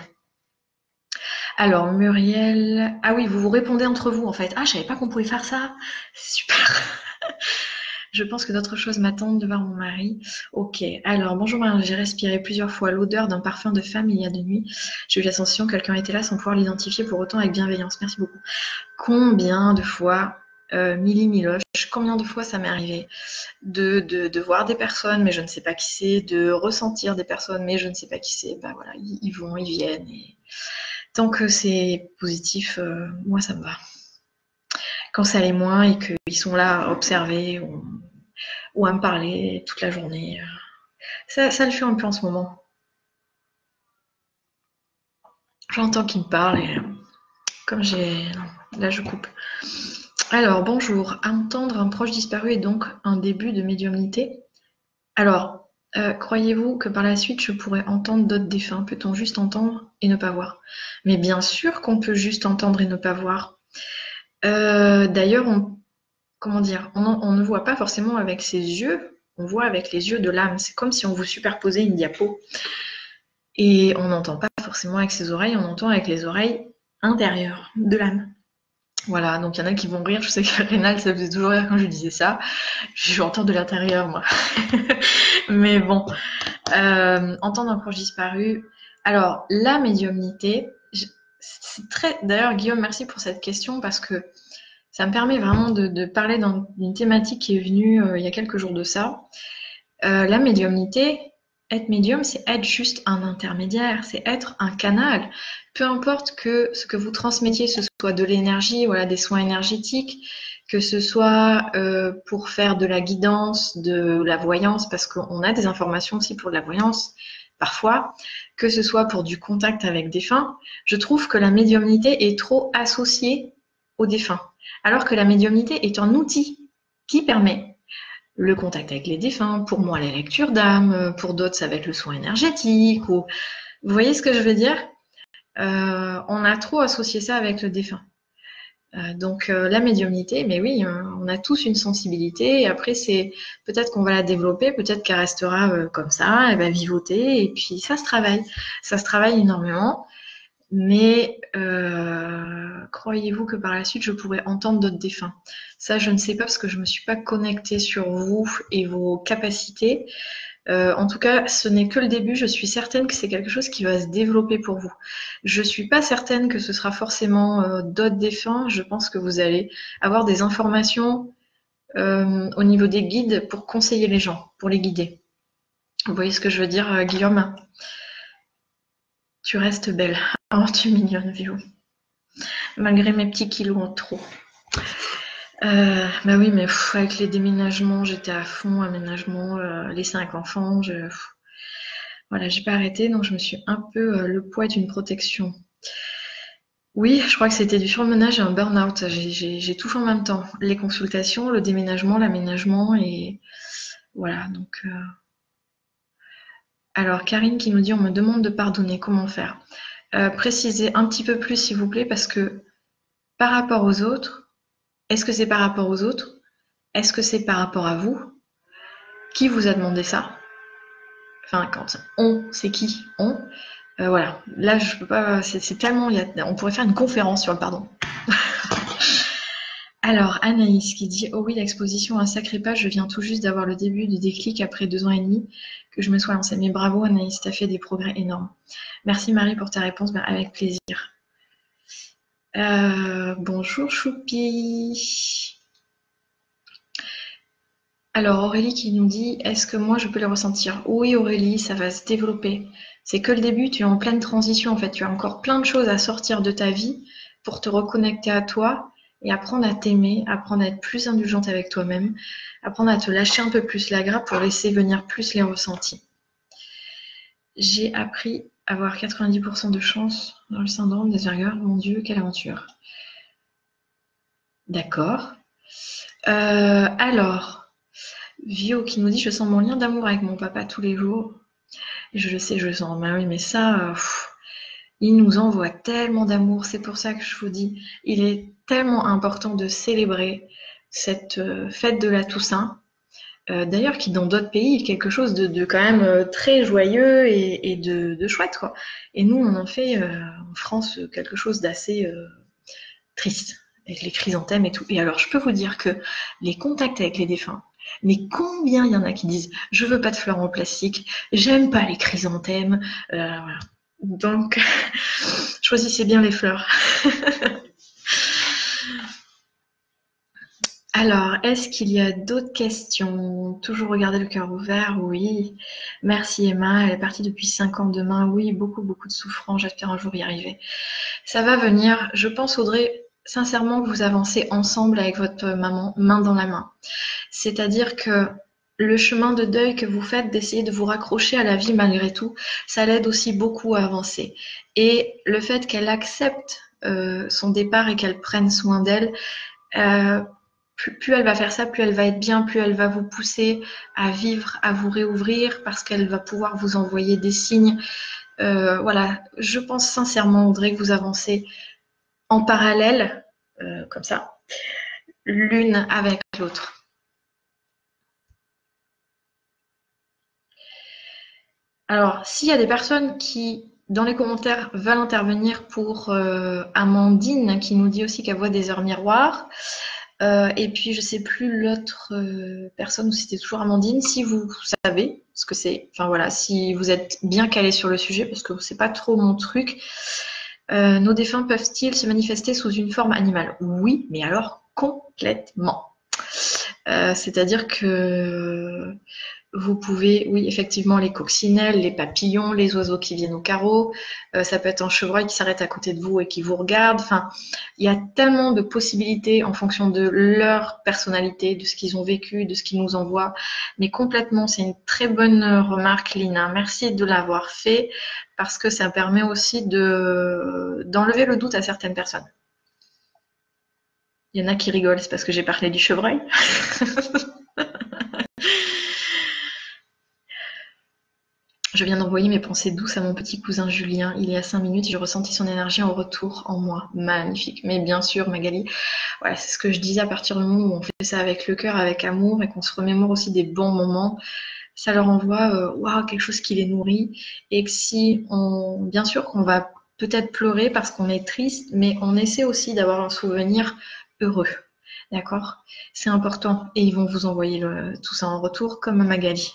Alors Muriel, ah oui, vous vous répondez entre vous en fait. Ah, je savais pas qu'on pouvait faire ça. Super. Je pense que d'autres choses m'attendent de voir mon mari. Ok, alors bonjour j'ai respiré plusieurs fois l'odeur d'un parfum de femme il y a de nuit. J'ai eu la sensation que quelqu'un était là sans pouvoir l'identifier pour autant avec bienveillance. Merci beaucoup. Combien de fois euh, Milly Miloche, combien de fois ça m'est arrivé de, de, voir des personnes, mais je ne sais pas qui c'est, de ressentir des personnes, mais je ne sais pas qui c'est. Ben voilà, ils, vont, ils viennent. Tant que c'est positif, euh, moi ça me va quand ça allait moins et qu'ils sont là à observer ou, à me parler toute la journée. Ça, le fait un peu en ce moment. J'entends qu'ils me parlent et comme j'ai. Là, je coupe. Alors, bonjour. Entendre un proche disparu est donc un début de médiumnité. Alors, euh, croyez-vous que par la suite, je pourrais entendre d'autres défunts? Peut-on juste entendre et ne pas voir? Mais bien sûr qu'on peut juste entendre et ne pas voir. Euh, d'ailleurs, on, comment dire, on, ne voit pas forcément avec ses yeux, on voit avec les yeux de l'âme. C'est comme si on vous superposait une diapo. Et on n'entend pas forcément avec ses oreilles, on entend avec les oreilles intérieures de l'âme. Voilà, donc il y en a qui vont rire. Je sais que Rénal, ça faisait toujours rire quand je disais ça. Je de l'intérieur, moi. Mais bon, entendre un proche disparu. Alors, la médiumnité, c'est très. D'ailleurs, Guillaume, merci pour cette question parce que ça me permet vraiment de, parler d'une thématique qui est venue euh, il y a quelques jours de ça. Euh, la médiumnité, être médium, c'est être juste un intermédiaire, c'est être un canal. Peu importe que ce que vous transmettiez, ce soit de l'énergie, des soins énergétiques, que ce soit euh, pour faire de la guidance, de la voyance, parce qu'on a des informations aussi pour la voyance, parfois, que ce soit pour du contact avec défunts, je trouve que la médiumnité est trop associée aux défunts. Alors que la médiumnité est un outil qui permet le contact avec les défunts, pour moi la lecture d'âme, pour d'autres ça va être le soin énergétique. Ou... Vous voyez ce que je veux dire? Euh, On a trop associé ça avec le défunt. Euh, donc euh, la médiumnité, mais oui, hein, on a tous une sensibilité. Après, c'est peut-être qu'on va la développer, peut-être qu'elle restera comme ça, elle va vivoter. Et puis ça se travaille, ça se travaille énormément. Mais croyez-vous que par la suite, je pourrais entendre d'autres défunts? Ça, je ne sais pas parce que je ne me suis pas connectée sur vous et vos capacités. Euh, en tout cas, ce n'est que le début. Je suis certaine que c'est quelque chose qui va se développer pour vous. Je suis pas certaine que ce sera forcément euh, d'autres défunts. Je pense que vous allez avoir des informations euh, au niveau des guides pour conseiller les gens, pour les guider. Vous voyez ce que je veux dire, Guillaume? Tu restes belle. Oh, tu es mignonne. Malgré mes petits kilos en trop. Euh, bah oui, mais avec les déménagements, j'étais à fond, aménagement, euh, les cinq enfants, je, voilà, j'ai pas arrêté, donc je me suis un peu euh, le poids d'une protection. Oui, je crois que c'était du surmenage et un burn-out. J'ai tout fait en même temps. Les consultations, le déménagement, l'aménagement et voilà. Donc, alors Karine qui nous dit on me demande de pardonner, comment faire? Précisez un petit peu plus s'il vous plaît parce que par rapport aux autres, est-ce que c'est par rapport aux autres? Est-ce que c'est par rapport à vous? Qui vous a demandé ça? Enfin, quand on, c'est qui On? Euh, Voilà. Là, je peux pas. C'est tellement. on pourrait faire une conférence sur le pardon. Alors, Anaïs qui dit Oh oui, l'exposition un sacré pas, je viens tout juste d'avoir le début du déclic après deux ans et demi que je me sois lancée. Mais bravo Anaïs, tu as fait des progrès énormes. Merci Marie pour ta réponse, avec plaisir. Euh, bonjour Choupi. Alors Aurélie qui nous dit est-ce que moi je peux les ressentir? Oui Aurélie, ça va se développer. C'est que le début, tu es en pleine transition en fait, tu as encore plein de choses à sortir de ta vie pour te reconnecter à toi et apprendre à t'aimer, apprendre à être plus indulgente avec toi-même, apprendre à te lâcher un peu plus la grappe pour laisser venir plus les ressentis. J'ai appris avoir 90% de chance dans le syndrome des Asperger. Mon Dieu, quelle aventure. D'accord. Euh, alors, Vio qui nous dit Je sens mon lien d'amour avec mon papa tous les jours. Je le sais, je le sens. Mais oui, mais ça, il nous envoie tellement d'amour. C'est pour ça que je vous dis il est tellement important de célébrer cette euh, fête de la Toussaint euh, d'ailleurs qui dans d'autres pays est quelque chose de, quand même euh, très joyeux et, de, chouette quoi. Et nous on en fait en France quelque chose d'assez triste avec les chrysanthèmes et tout. Et alors je peux vous dire que les contacts avec les défunts, mais combien il y en a qui disent je veux pas de fleurs en plastique, j'aime pas les chrysanthèmes, voilà. Donc choisissez bien les fleurs. Alors, est-ce qu'il y a d'autres questions? Toujours regarder le cœur ouvert, oui. Merci Emma, elle est partie depuis 5 ans demain, oui, beaucoup, beaucoup de souffrance, j'espère un jour y arriver. Ça va venir, je pense Audrey, sincèrement que vous avancez ensemble avec votre maman, main dans la main. C'est-à-dire que le chemin de deuil que vous faites, d'essayer de vous raccrocher à la vie malgré tout, ça l'aide aussi beaucoup à avancer. Et le fait qu'elle accepte euh, son départ et qu'elle prenne soin d'elle, euh, plus, elle va faire ça, plus elle va être bien, plus elle va vous pousser à vivre, à vous réouvrir, parce qu'elle va pouvoir vous envoyer des signes. Euh, voilà, je pense sincèrement, Audrey, que vous avancez en parallèle, euh, comme ça, l'une avec l'autre. Alors, s'il y a des personnes qui, dans les commentaires, veulent intervenir pour euh, Amandine, qui nous dit aussi qu'elle voit des heures miroirs, euh, et puis, je sais plus l'autre euh, personne, ou c'était toujours Amandine. Si vous savez ce que c'est, enfin voilà, si vous êtes bien calé sur le sujet, parce que c'est pas trop mon truc, euh, nos défunts peuvent-ils se manifester sous une forme animale? Oui, mais alors complètement. C'est-à-dire que vous pouvez, oui, effectivement, les coccinelles, les papillons, les oiseaux qui viennent au carreau. Euh, ça peut être un chevreuil qui s'arrête à côté de vous et qui vous regarde. Enfin, il y a tellement de possibilités en fonction de leur personnalité, de ce qu'ils ont vécu, de ce qu'ils nous envoient. Mais complètement, c'est une très bonne remarque, Lina. Merci de l'avoir fait parce que ça permet aussi de d'enlever le doute à certaines personnes. Il y en a qui rigolent, c'est parce que j'ai parlé du chevreuil. Je viens d'envoyer mes pensées douces à mon petit cousin Julien. Il y a cinq minutes, j'ai ressenti son énergie en retour en moi. Magnifique. Mais bien sûr, Magali, voilà, c'est ce que je disais à partir du moment où on fait ça avec le cœur, avec amour et qu'on se remémore aussi des bons moments. Ça leur envoie euh, quelque chose qui les nourrit. Et si on, bien sûr qu'on va peut-être pleurer parce qu'on est triste, mais on essaie aussi d'avoir un souvenir heureux. D'accord? C'est important. Et ils vont vous envoyer tout ça en retour, comme Magali.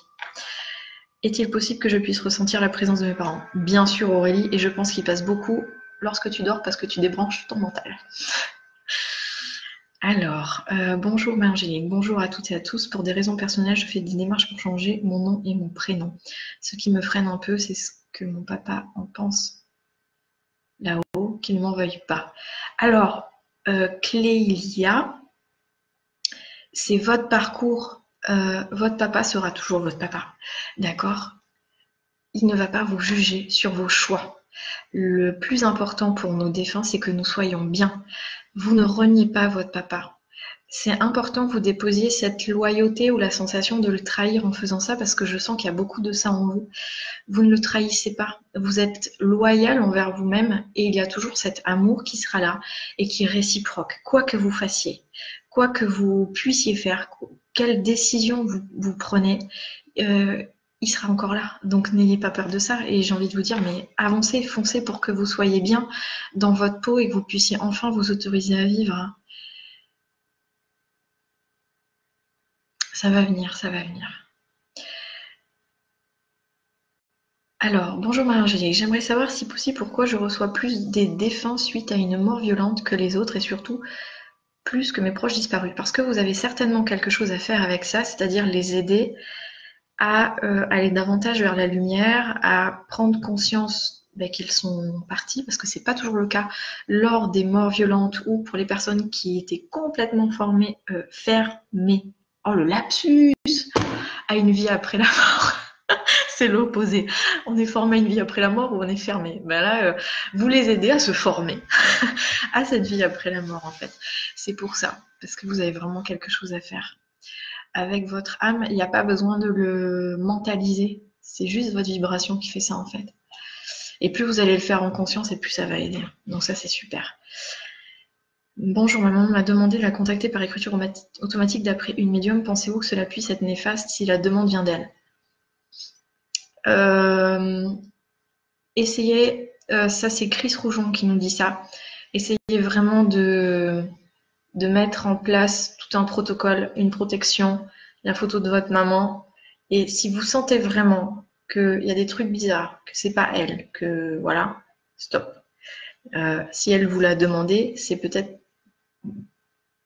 Est-il possible que je puisse ressentir la présence de mes parents? Bien sûr Aurélie, et je pense qu'il passe beaucoup lorsque tu dors parce que tu débranches ton mental. Alors, euh, bonjour Margéline, bonjour à toutes et à tous. Pour des raisons personnelles, je fais des démarches pour changer mon nom et mon prénom. Ce qui me freine un peu, c'est ce que mon papa en pense là-haut, qu'il ne m'en veuille pas. Alors, euh, Clélia, c'est votre parcours euh, votre papa sera toujours votre papa. D'accord? Il ne va pas vous juger sur vos choix. Le plus important pour nos défunts, c'est que nous soyons bien. Vous ne reniez pas votre papa. C'est important que vous déposiez cette loyauté ou la sensation de le trahir en faisant ça parce que je sens qu'il y a beaucoup de ça en vous. Vous ne le trahissez pas. Vous êtes loyal envers vous-même et il y a toujours cet amour qui sera là et qui est réciproque, quoi que vous fassiez, quoi que vous puissiez faire, quelle décision vous, prenez, euh, il sera encore là. Donc n'ayez pas peur de ça. Et j'ai envie de vous dire, mais avancez, foncez pour que vous soyez bien dans votre peau et que vous puissiez enfin vous autoriser à vivre. Ça va venir, ça va venir. Alors, bonjour Marie-Angélique, j'aimerais savoir si possible pourquoi je reçois plus des défunts suite à une mort violente que les autres et surtout plus que mes proches disparus. Parce que vous avez certainement quelque chose à faire avec ça, c'est-à-dire les aider à euh, aller davantage vers la lumière, à prendre conscience ben, qu'ils sont partis, parce que c'est pas toujours le cas lors des morts violentes ou pour les personnes qui étaient complètement formées, euh, fermées. Oh le lapsus à une vie après la mort. c'est l'opposé. On est formé à une vie après la mort ou on est fermé? Ben là, euh, vous les aidez à se former à cette vie après la mort en fait. C'est pour ça, parce que vous avez vraiment quelque chose à faire. Avec votre âme, il n'y a pas besoin de le mentaliser. C'est juste votre vibration qui fait ça en fait. Et plus vous allez le faire en conscience, et plus ça va aider. Donc ça, c'est super. Bonjour, maman m'a demandé de la contacter par écriture automatique d'après une médium. Pensez-vous que cela puisse être néfaste si la demande vient d'elle? Essayez, euh, ça c'est Chris Rougeon qui nous dit ça. Essayez vraiment de, de mettre en place tout un protocole, une protection, la photo de votre maman. Et si vous sentez vraiment qu'il y a des trucs bizarres, que c'est pas elle, que voilà, stop. Euh, si elle vous l'a demandé, c'est peut-être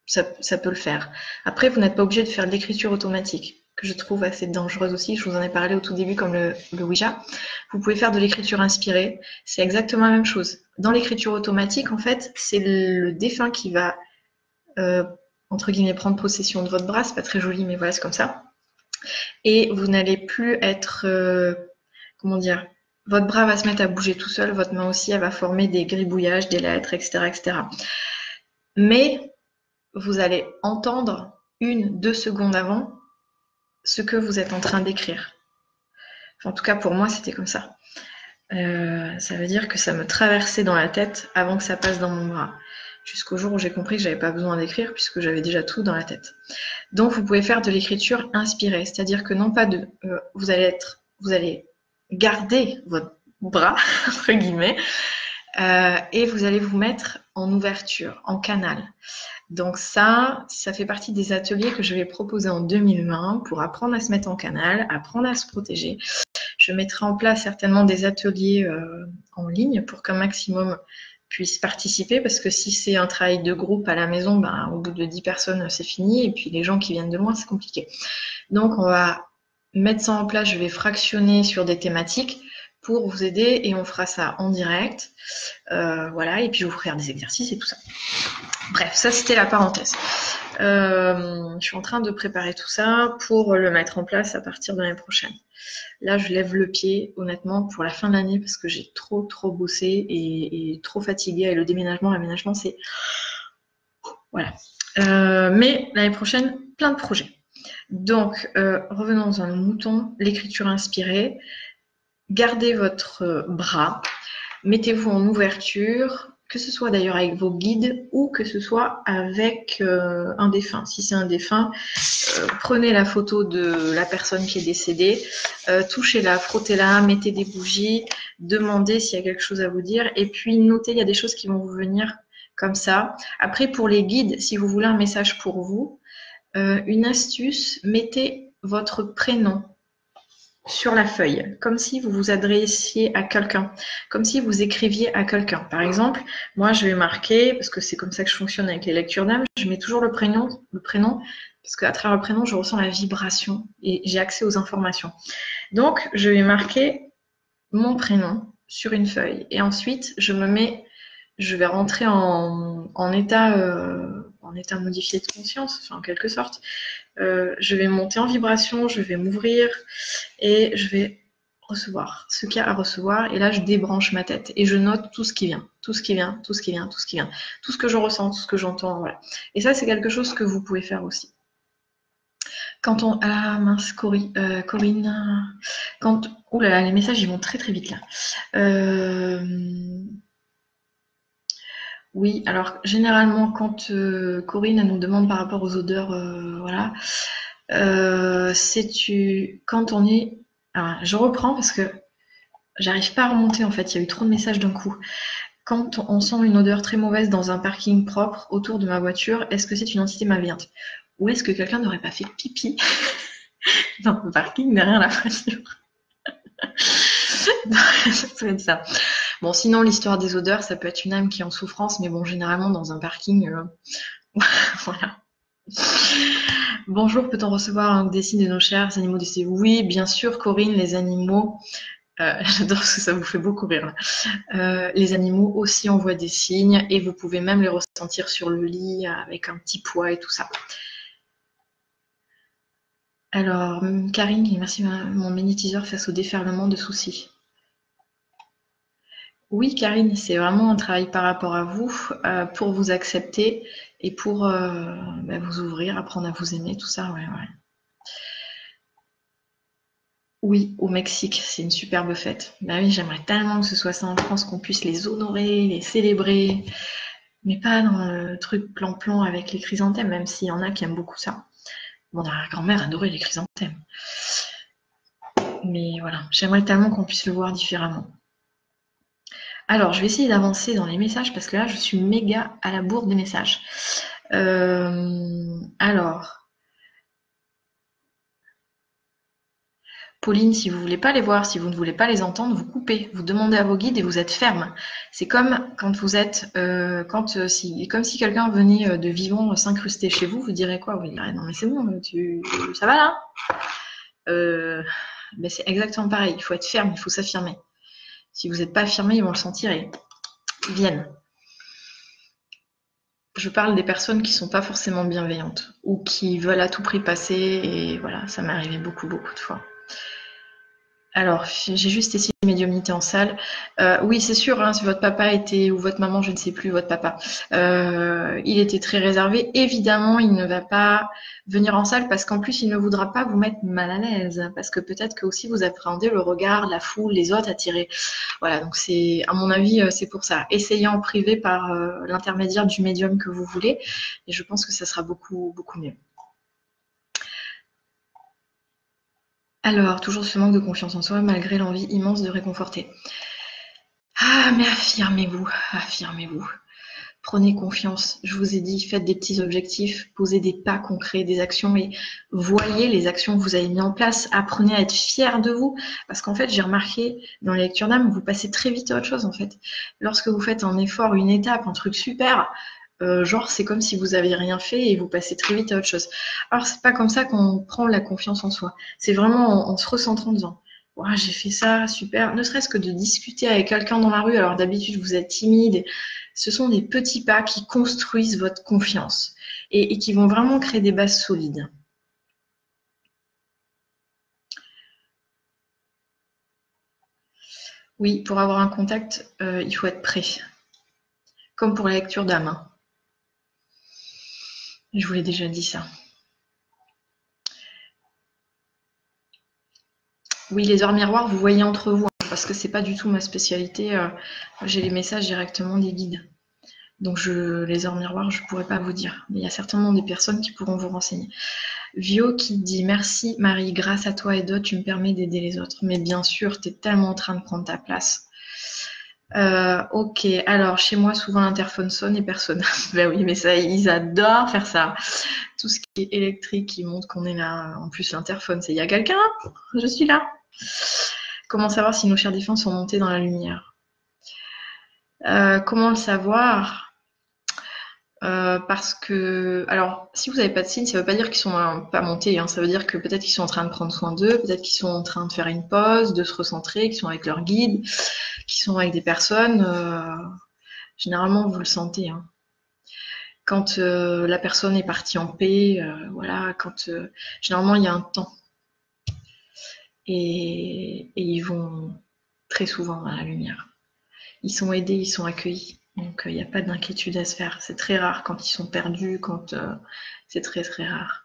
ça, ça, peut le faire. Après, vous n'êtes pas obligé de faire de l'écriture automatique, que je trouve assez dangereuse aussi. Je vous en ai parlé au tout début, comme le, le Ouija. Vous pouvez faire de l'écriture inspirée. C'est exactement la même chose. Dans l'écriture automatique, en fait, c'est le défunt qui va euh, entre guillemets, prendre possession de votre bras. C'est pas très joli, mais voilà, c'est comme ça. Et vous n'allez plus être, euh, comment dire, votre bras va se mettre à bouger tout seul, votre main aussi, elle va former des gribouillages, des lettres, etc., etc. Mais vous allez entendre une, deux secondes avant ce que vous êtes en train d'écrire. en tout cas, pour moi, c'était comme ça. Euh, ça veut dire que ça me traversait dans la tête avant que ça passe dans mon bras jusqu'au jour où j'ai compris que j'avais pas besoin d'écrire puisque j'avais déjà tout dans la tête. Donc vous pouvez faire de l'écriture inspirée, c'est-à-dire que non pas de euh, vous allez être vous allez garder votre bras entre guillemets euh, et vous allez vous mettre en ouverture, en canal. Donc ça, ça fait partie des ateliers que je vais proposer en 2020 pour apprendre à se mettre en canal, apprendre à se protéger. Je mettrai en place certainement des ateliers euh, en ligne pour qu'un maximum puissent participer parce que si c'est un travail de groupe à la maison, ben, au bout de 10 personnes, c'est fini. Et puis les gens qui viennent de loin, c'est compliqué. Donc on va mettre ça en place. Je vais fractionner sur des thématiques pour vous aider et on fera ça en direct. Euh, voilà, et puis je vous ferai des exercices et tout ça. Bref, ça c'était la parenthèse. Euh, je suis en train de préparer tout ça pour le mettre en place à partir de l'année prochaine. Là, je lève le pied, honnêtement, pour la fin de l'année parce que j'ai trop, trop bossé et, trop fatigué. Et le déménagement, l'aménagement, c'est. Voilà. Euh, mais l'année prochaine, plein de projets. Donc, revenons à nos moutons, l'écriture inspirée. Gardez votre bras, mettez-vous en ouverture, que ce soit d'ailleurs avec vos guides ou que ce soit avec euh, un défunt. Si c'est un défunt, euh, prenez la photo de la personne qui est décédée, euh, touchez-la, frottez-la, mettez des bougies, demandez s'il y a quelque chose à vous dire et puis notez, il y a des choses qui vont vous venir comme ça. Après, pour les guides, si vous voulez un message pour vous, une astuce, mettez votre prénom sur la feuille, comme si vous vous adressiez à quelqu'un, comme si vous écriviez à quelqu'un. Par exemple, moi je vais marquer, parce que c'est comme ça que je fonctionne avec les lectures d'âme, je mets toujours le prénom, le prénom, parce qu'à travers le prénom, je ressens la vibration et j'ai accès aux informations. Donc, je vais marquer mon prénom sur une feuille et ensuite je me mets, je vais rentrer en, état, euh, état modifié de conscience, en quelque sorte. Euh, je vais monter en vibration, je vais m'ouvrir et je vais recevoir ce qu'il y a à recevoir. Et là, je débranche ma tête et je note tout ce qui vient, tout ce qui vient, tout ce qui vient, tout ce qui vient, tout ce que je ressens, tout ce que j'entends. Voilà. Et ça, c'est quelque chose que vous pouvez faire aussi. Quand on. Ah mince, euh, Corinne. Quand. Les messages, ils vont très très vite là. Euh, oui, alors généralement quand euh, Corinne nous demande par rapport aux odeurs, euh, voilà, euh, c'est tu quand on est. Je reprends parce que j'arrive pas à remonter en fait, il y a eu trop de messages d'un coup. Quand on sent une odeur très mauvaise dans un parking propre autour de ma voiture, est-ce que c'est une entité malveillante? Ou est-ce que quelqu'un n'aurait pas fait pipi dans le parking derrière la voiture? Ça peut ça. Bon, sinon, l'histoire des odeurs, ça peut être une âme qui est en souffrance, mais bon, généralement, dans un parking, euh, voilà. Bonjour, peut-on recevoir des signes de nos chers animaux Oui, bien sûr, Corinne, les animaux. Euh, j'adore ce que ça vous fait beaucoup rire. Euh, les animaux aussi envoient des signes et vous pouvez même les ressentir sur le lit avec un petit poids et tout ça. Alors, Karine, merci mon magnétiseur face au déferlement de soucis. Oui, Karine, c'est vraiment un travail par rapport à vous, euh, pour vous accepter et pour euh, bah, vous ouvrir, apprendre à vous aimer, tout ça. Oui, au Mexique, c'est une superbe fête. Bah j'aimerais tellement que ce soit ça en France, qu'on puisse les honorer, les célébrer, mais pas dans le truc plan-plan avec les chrysanthèmes, même s'il y en a qui aiment beaucoup ça. Mon grand-mère adorait les chrysanthèmes. Mais voilà, j'aimerais tellement qu'on puisse le voir différemment. Alors, je vais essayer d'avancer dans les messages parce que là, je suis méga à la bourre des messages. Euh, alors, Pauline, si vous ne voulez pas les voir, si vous ne voulez pas les entendre, vous coupez, vous demandez à vos guides et vous êtes ferme. C'est comme quand vous êtes, euh, quand euh, si, comme si quelqu'un venait de vivant s'incruster chez vous, vous direz quoi Vous direz non mais c'est bon, ça va là? Ben, c'est exactement pareil. Il faut être ferme, il faut s'affirmer. Si vous n'êtes pas affirmé, ils vont le sentir et viennent. Je parle des personnes qui ne sont pas forcément bienveillantes ou qui veulent à tout prix passer et voilà, ça m'est arrivé beaucoup, beaucoup de fois. Alors, j'ai juste essayé médiumnité en salle. Euh, oui, c'est sûr, hein, si votre papa était, ou votre maman, je ne sais plus, votre papa, euh, il était très réservé. Évidemment, il ne va pas venir en salle parce qu'en plus, il ne voudra pas vous mettre mal à l'aise. Parce que peut-être que aussi vous appréhendez le regard, la foule, les autres attirés. Voilà, donc c'est, à mon avis, euh, c'est pour ça. Essayez en privé par l'intermédiaire du médium que vous voulez. Et je pense que ça sera beaucoup, beaucoup mieux. Alors, toujours ce manque de confiance en soi, malgré l'envie immense de réconforter. Ah, mais affirmez-vous, affirmez-vous. Prenez confiance. Je vous ai dit, faites des petits objectifs, posez des pas concrets, des actions et voyez les actions que vous avez mis en place. Apprenez à être fier de vous. Parce qu'en fait, j'ai remarqué dans les lectures d'âme, vous passez très vite à autre chose en fait. Lorsque vous faites un effort, une étape, un truc super, euh, genre c'est comme si vous aviez rien fait et vous passez très vite à autre chose. Alors c'est pas comme ça qu'on prend la confiance en soi. C'est vraiment en, se recentrant en disant j'ai fait ça, super. Ne serait-ce que de discuter avec quelqu'un dans la rue, alors d'habitude vous êtes timide. Ce sont des petits pas qui construisent votre confiance et, qui vont vraiment créer des bases solides. Oui, pour avoir un contact, euh, il faut être prêt. Comme pour la lecture d'âme. Hein. Je vous l'ai déjà dit ça. Oui, les heures miroirs, vous voyez entre vous. parce que c'est pas du tout ma spécialité. J'ai les messages directement des guides. Donc les heures miroirs, je pourrais pas vous dire. Mais il y a certainement des personnes qui pourront vous renseigner. Vio qui dit merci Marie, grâce à toi et d'autres, tu me permets d'aider les autres. Mais bien sûr, tu es tellement en train de prendre ta place. Euh, ok, alors chez moi souvent l'interphone sonne et personne. ben oui, mais ça, ils adorent faire ça. Tout ce qui est électrique, qui montre qu'on est là. En plus, l'interphone, c'est il y a quelqu'un? Je suis là. Comment savoir si nos chers défenses sont montés dans la lumière? Euh, Comment le savoir? Euh, parce que, alors, si vous n'avez pas de signe, ça ne veut pas dire qu'ils sont pas montés. Hein. ça veut dire que peut-être qu'ils sont en train de prendre soin d'eux, peut-être qu'ils sont en train de faire une pause, de se recentrer, qu'ils sont avec leur guide, qu'ils sont avec des personnes. Euh, généralement, vous le sentez. Hein. Quand la personne est partie en paix, voilà, quand généralement il y a un temps. Et, et ils vont très souvent dans la lumière. Ils sont aidés, ils sont accueillis. Donc il euh, n'y a pas d'inquiétude à se faire. C'est très rare quand ils sont perdus, quand euh, c'est très très rare.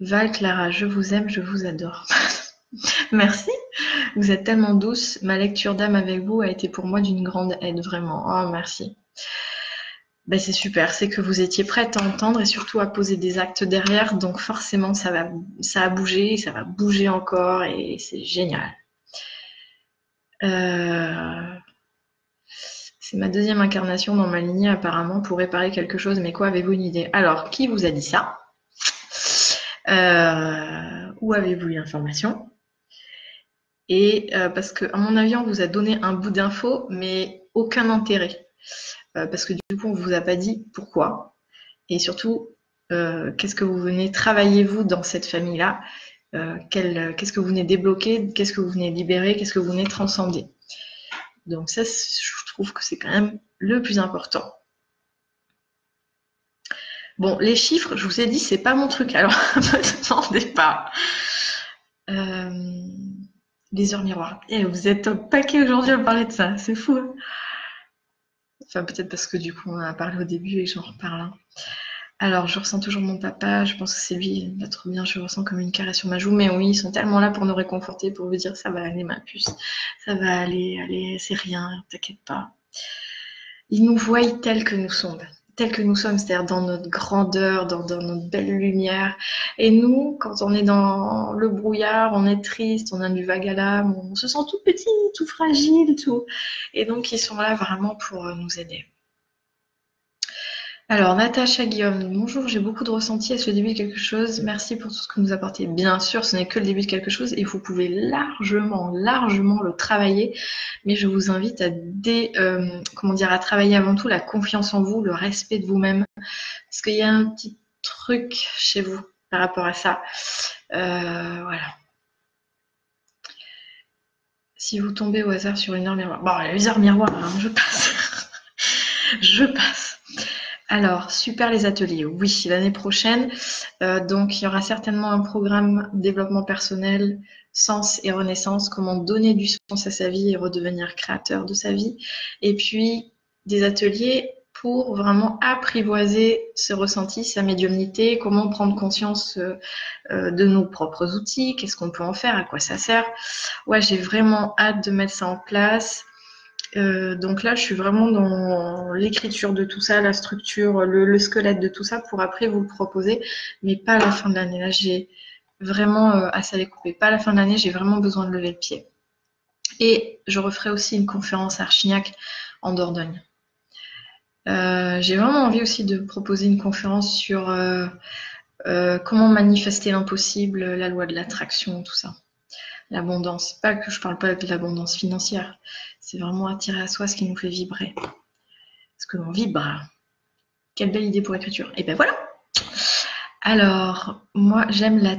Val Clara, je vous aime, je vous adore. Merci. Vous êtes tellement douce. Ma lecture d'âme avec vous a été pour moi d'une grande aide, vraiment. Oh, merci. Ben, c'est super, c'est que vous étiez prête à entendre et surtout à poser des actes derrière, donc forcément ça va, ça a bougé, ça va bouger encore et c'est génial. Euh, c'est ma deuxième incarnation dans ma lignée apparemment pour réparer quelque chose, mais quoi, avez-vous une idée? Alors, qui vous a dit ça? Euh, Où avez-vous l'information? Et euh, parce que, à mon avis, on vous a donné un bout d'info, mais aucun intérêt. Euh, parce que du coup, on ne vous a pas dit pourquoi. Et surtout, qu'est-ce que vous venez travailler vous dans cette famille-là? Qu'est-ce que vous venez débloquer? Qu'est-ce que vous venez libérer? Qu'est-ce que vous venez transcender? Donc ça, je trouve que c'est quand même le plus important. Bon, les chiffres, je vous ai dit, c'est pas mon truc, alors ne me demandez pas. Euh, les heures miroirs. Et eh, vous êtes au paquet aujourd'hui à parler de ça, c'est fou. Hein. enfin, peut-être parce que du coup, on a parlé au début et j'en reparle. Hein. Alors, je ressens toujours mon papa, je pense que c'est lui, il trop bien, je ressens comme une caresse sur ma joue, mais oui, ils sont tellement là pour nous réconforter, pour vous dire ça va aller ma puce, ça va aller, allez, c'est rien, t'inquiète pas. Ils nous voient tels que nous sommes, tels que nous sommes, c'est-à-dire dans notre grandeur, dans, notre belle lumière. Et nous, quand on est dans le brouillard, on est triste, on a du vague à l'âme, on se sent tout petit, tout fragile, tout. Et donc, ils sont là vraiment pour nous aider. Alors, Natacha Guillaume, bonjour, j'ai beaucoup de ressentis. Est-ce le début de quelque chose Merci pour tout ce que vous apportez. Bien sûr, ce n'est que le début de quelque chose et vous pouvez largement, largement le travailler. Mais je vous invite à euh, comment dire, à travailler avant tout la confiance en vous, le respect de vous-même. Parce qu'il y a un petit truc chez vous par rapport à ça. Euh, voilà. Si vous tombez au hasard sur une heure miroir. Bon, les heures miroir, hein, je passe. je passe. Alors, super les ateliers. Oui, l'année prochaine. Euh, donc, il y aura certainement un programme développement personnel, sens et renaissance, comment donner du sens à sa vie et redevenir créateur de sa vie. Et puis, des ateliers pour vraiment apprivoiser ce ressenti, sa médiumnité, comment prendre conscience euh, euh, de nos propres outils, qu'est-ce qu'on peut en faire, à quoi ça sert. Ouais, j'ai vraiment hâte de mettre ça en place. Euh, donc là, je suis vraiment dans l'écriture de tout ça, la structure, le, squelette de tout ça pour après vous le proposer, mais pas à la fin de l'année. Là, j'ai vraiment euh, assez à. Pas à la fin de l'année, j'ai vraiment besoin de lever le pied. Et je referai aussi une conférence à Archignac en Dordogne. Euh, j'ai vraiment envie aussi de proposer une conférence sur comment manifester l'impossible, la loi de l'attraction, tout ça. L'abondance. Pas que je parle pas de l'abondance financière, c'est vraiment attirer à soi ce qui nous fait vibrer. Ce que l'on vibre. Quelle belle idée pour l'écriture. Et ben voilà. Alors, moi, j'aime la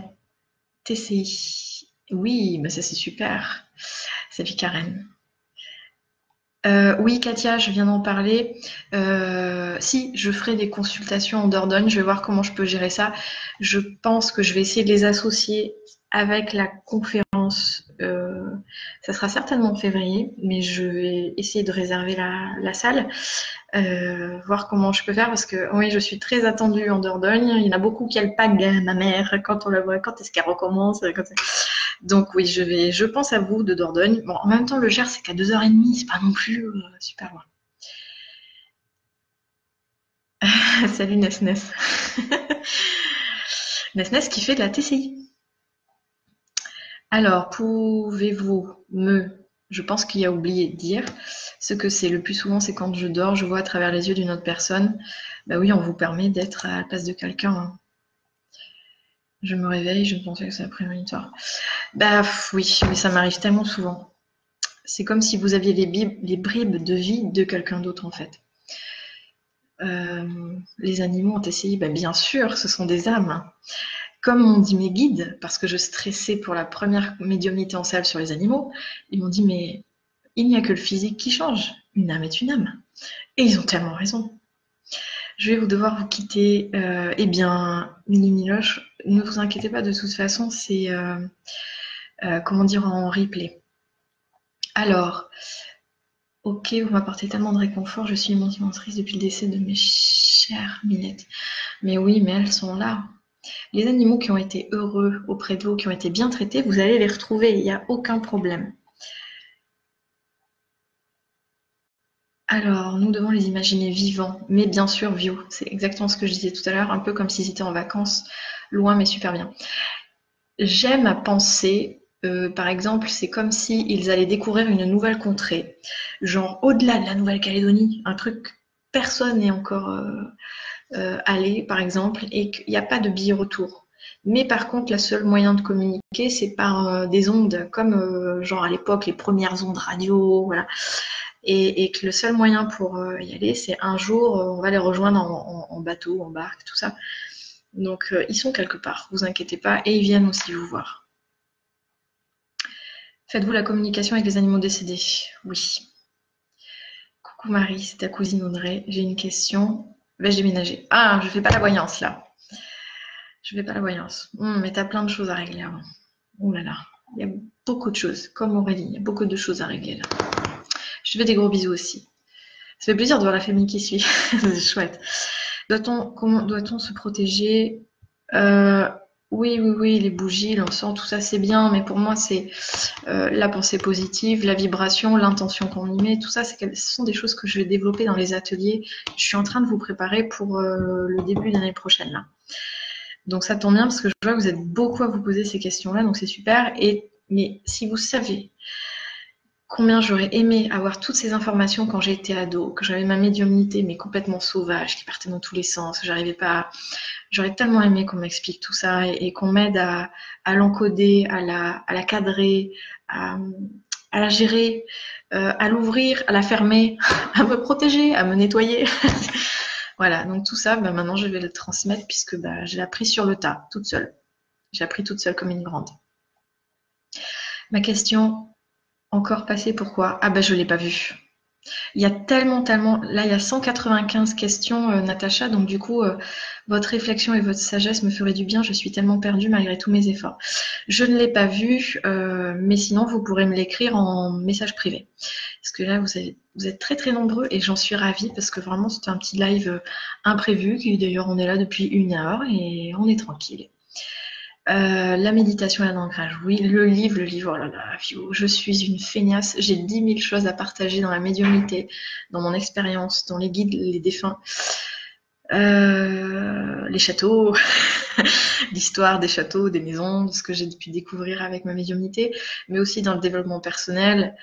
TCI. Oui, mais ça c'est super. Salut Karen. Euh, oui, Katia, je viens d'en parler. Euh, si, je ferai des consultations en Dordogne. Je vais voir comment je peux gérer ça. Je pense que je vais essayer de les associer avec la conférence. Euh, ça sera certainement en février, mais je vais essayer de réserver la, salle, euh, voir comment je peux faire parce que oui, je suis très attendue en Dordogne. Il y en a beaucoup qui alpaguent ma mère quand on la voit, quand est-ce qu'elle recommence. Donc oui, je vais, je pense à vous de Dordogne. Bon, en même temps, le Gers, c'est qu'à 2h30, c'est pas non plus euh, super loin. Salut Nesnes. Nesnes qui fait de la TCI. Alors, pouvez-vous me, je pense qu'il a oublié de dire, ce que c'est le plus souvent, c'est quand je dors, je vois à travers les yeux d'une autre personne. Bah oui, on vous permet d'être à la place de quelqu'un. Hein. Je me réveille, je pensais que c'était prémonitoire. Bah oui, mais ça m'arrive tellement souvent. C'est comme si vous aviez les, bribes de vie de quelqu'un d'autre en fait. Euh, les animaux ont essayé, bah, bien sûr, ce sont des âmes. Comme m'ont dit mes guides, parce que je stressais pour la première médiumnité en salle sur les animaux, ils m'ont dit mais il n'y a que le physique qui change. Une âme est une âme. Et ils ont tellement raison. Je vais vous devoir vous quitter. Euh, eh bien, Mini Miloche, ne vous inquiétez pas, de toute façon, c'est euh, euh, comment dire en replay. Alors, ok, vous m'apportez tellement de réconfort, je suis immensément triste depuis le décès de mes chères minettes. Mais oui, mais elles sont là. Les animaux qui ont été heureux auprès de vous, qui ont été bien traités, vous allez les retrouver, il n'y a aucun problème. Alors, nous devons les imaginer vivants, mais bien sûr vieux. C'est exactement ce que je disais tout à l'heure, un peu comme s'ils étaient en vacances, loin mais super bien. J'aime à penser, euh, par exemple, c'est comme s'ils allaient découvrir une nouvelle contrée, genre au-delà de la Nouvelle-Calédonie, un truc personne n'est encore euh, euh, allé, par exemple, et qu'il n'y a pas de billet retour. Mais par contre, la seule moyen de communiquer, c'est par des ondes, comme genre à l'époque les premières ondes radio, voilà et, que le seul moyen pour euh, y aller, c'est un jour, euh, on va les rejoindre en, bateau, en barque, tout ça. Donc euh, ils sont quelque part, vous inquiétez pas, et ils viennent aussi vous voir. Faites-vous la communication avec les animaux décédés? Oui. Coucou Marie, c'est ta cousine Audrey. J'ai une question. Vais-je déménager Ah, je fais pas la voyance là. Je fais pas la voyance. Hum, mais tu as plein de choses à régler avant. Ouh là là, il y a beaucoup de choses. Comme Aurélie, il y a beaucoup de choses à régler là. Je te fais des gros bisous aussi. Ça fait plaisir de voir la famille qui suit. c'est chouette. Doit-on, doit-on se protéger? Euh, Oui, oui, oui, les bougies, l'encens, tout ça, c'est bien, mais pour moi, c'est euh, la pensée positive, la vibration, l'intention qu'on y met, tout ça, ce sont des choses que je vais développer dans les ateliers. Je suis en train de vous préparer pour euh, le début de l'année prochaine. Là. Donc ça tombe bien parce que je vois que vous êtes beaucoup à vous poser ces questions-là, donc c'est super. Et mais si vous savez combien j'aurais aimé avoir toutes ces informations quand j'étais ado, que j'avais ma médiumnité mais complètement sauvage, qui partait dans tous les sens, j'arrivais pas. J'aurais tellement aimé qu'on m'explique tout ça et, qu'on m'aide à, l'encoder, à la, à la cadrer, à, la gérer, euh, à l'ouvrir, à la fermer, à me protéger, à me nettoyer. voilà, donc tout ça, bah, maintenant je vais le transmettre puisque bah, j'ai appris sur le tas, toute seule. J'ai appris toute seule comme une grande. Ma question, encore passé pourquoi? Ah ben je l'ai pas vu. Il y a tellement, tellement. Là, il y a 195 questions, euh, Natacha. Donc, du coup, euh, votre réflexion et votre sagesse me feraient du bien. Je suis tellement perdue malgré tous mes efforts. Je ne l'ai pas vu, euh, mais sinon, vous pourrez me l'écrire en message privé. Parce que là, vous, êtes très, très nombreux et j'en suis ravie parce que vraiment, c'était un petit live imprévu. D'ailleurs, on est là depuis une heure et on est tranquille. Euh, la méditation et l'ancrage, oui. Le livre, le livre, oh là là, je suis une feignasse. J'ai dix mille choses à partager dans la médiumnité, dans mon expérience, dans les guides, les défunts, euh, les châteaux, l'histoire des châteaux, des maisons, de ce que j'ai pu découvrir avec ma médiumnité, mais aussi dans le développement personnel.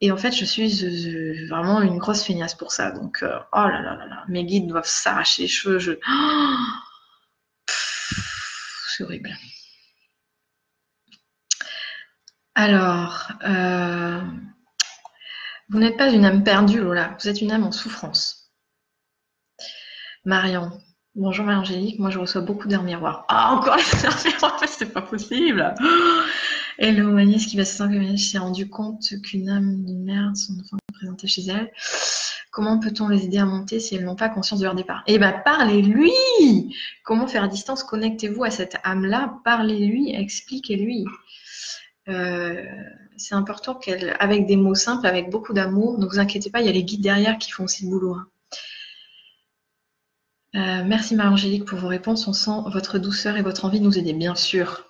Et en fait, je suis euh, vraiment une grosse feignasse pour ça. Donc, oh là là là là, mes guides doivent s'arracher les cheveux. Je... c'est horrible. Alors, euh, vous n'êtes pas une âme perdue, Lola, vous êtes une âme en souffrance. Marion, bonjour Marie-Angélique, moi je reçois beaucoup d'heures miroirs. Ah, encore les heures miroirs, c'est pas possible Hello Magnès qui va se sentir s'est rendu compte qu'une âme d'une mère, son enfant présenté chez elle. Comment peut-on les aider à monter si elles n'ont pas conscience de leur départ? Eh bien, parlez-lui Comment faire distance? Connectez-vous à cette âme-là, parlez-lui, expliquez-lui. Euh, c'est important qu'elle, avec des mots simples, avec beaucoup d'amour, ne vous inquiétez pas, il y a les guides derrière qui font aussi le boulot. Hein. Euh, merci Marie-Angélique pour vos réponses. On sent votre douceur et votre envie de nous aider, bien sûr.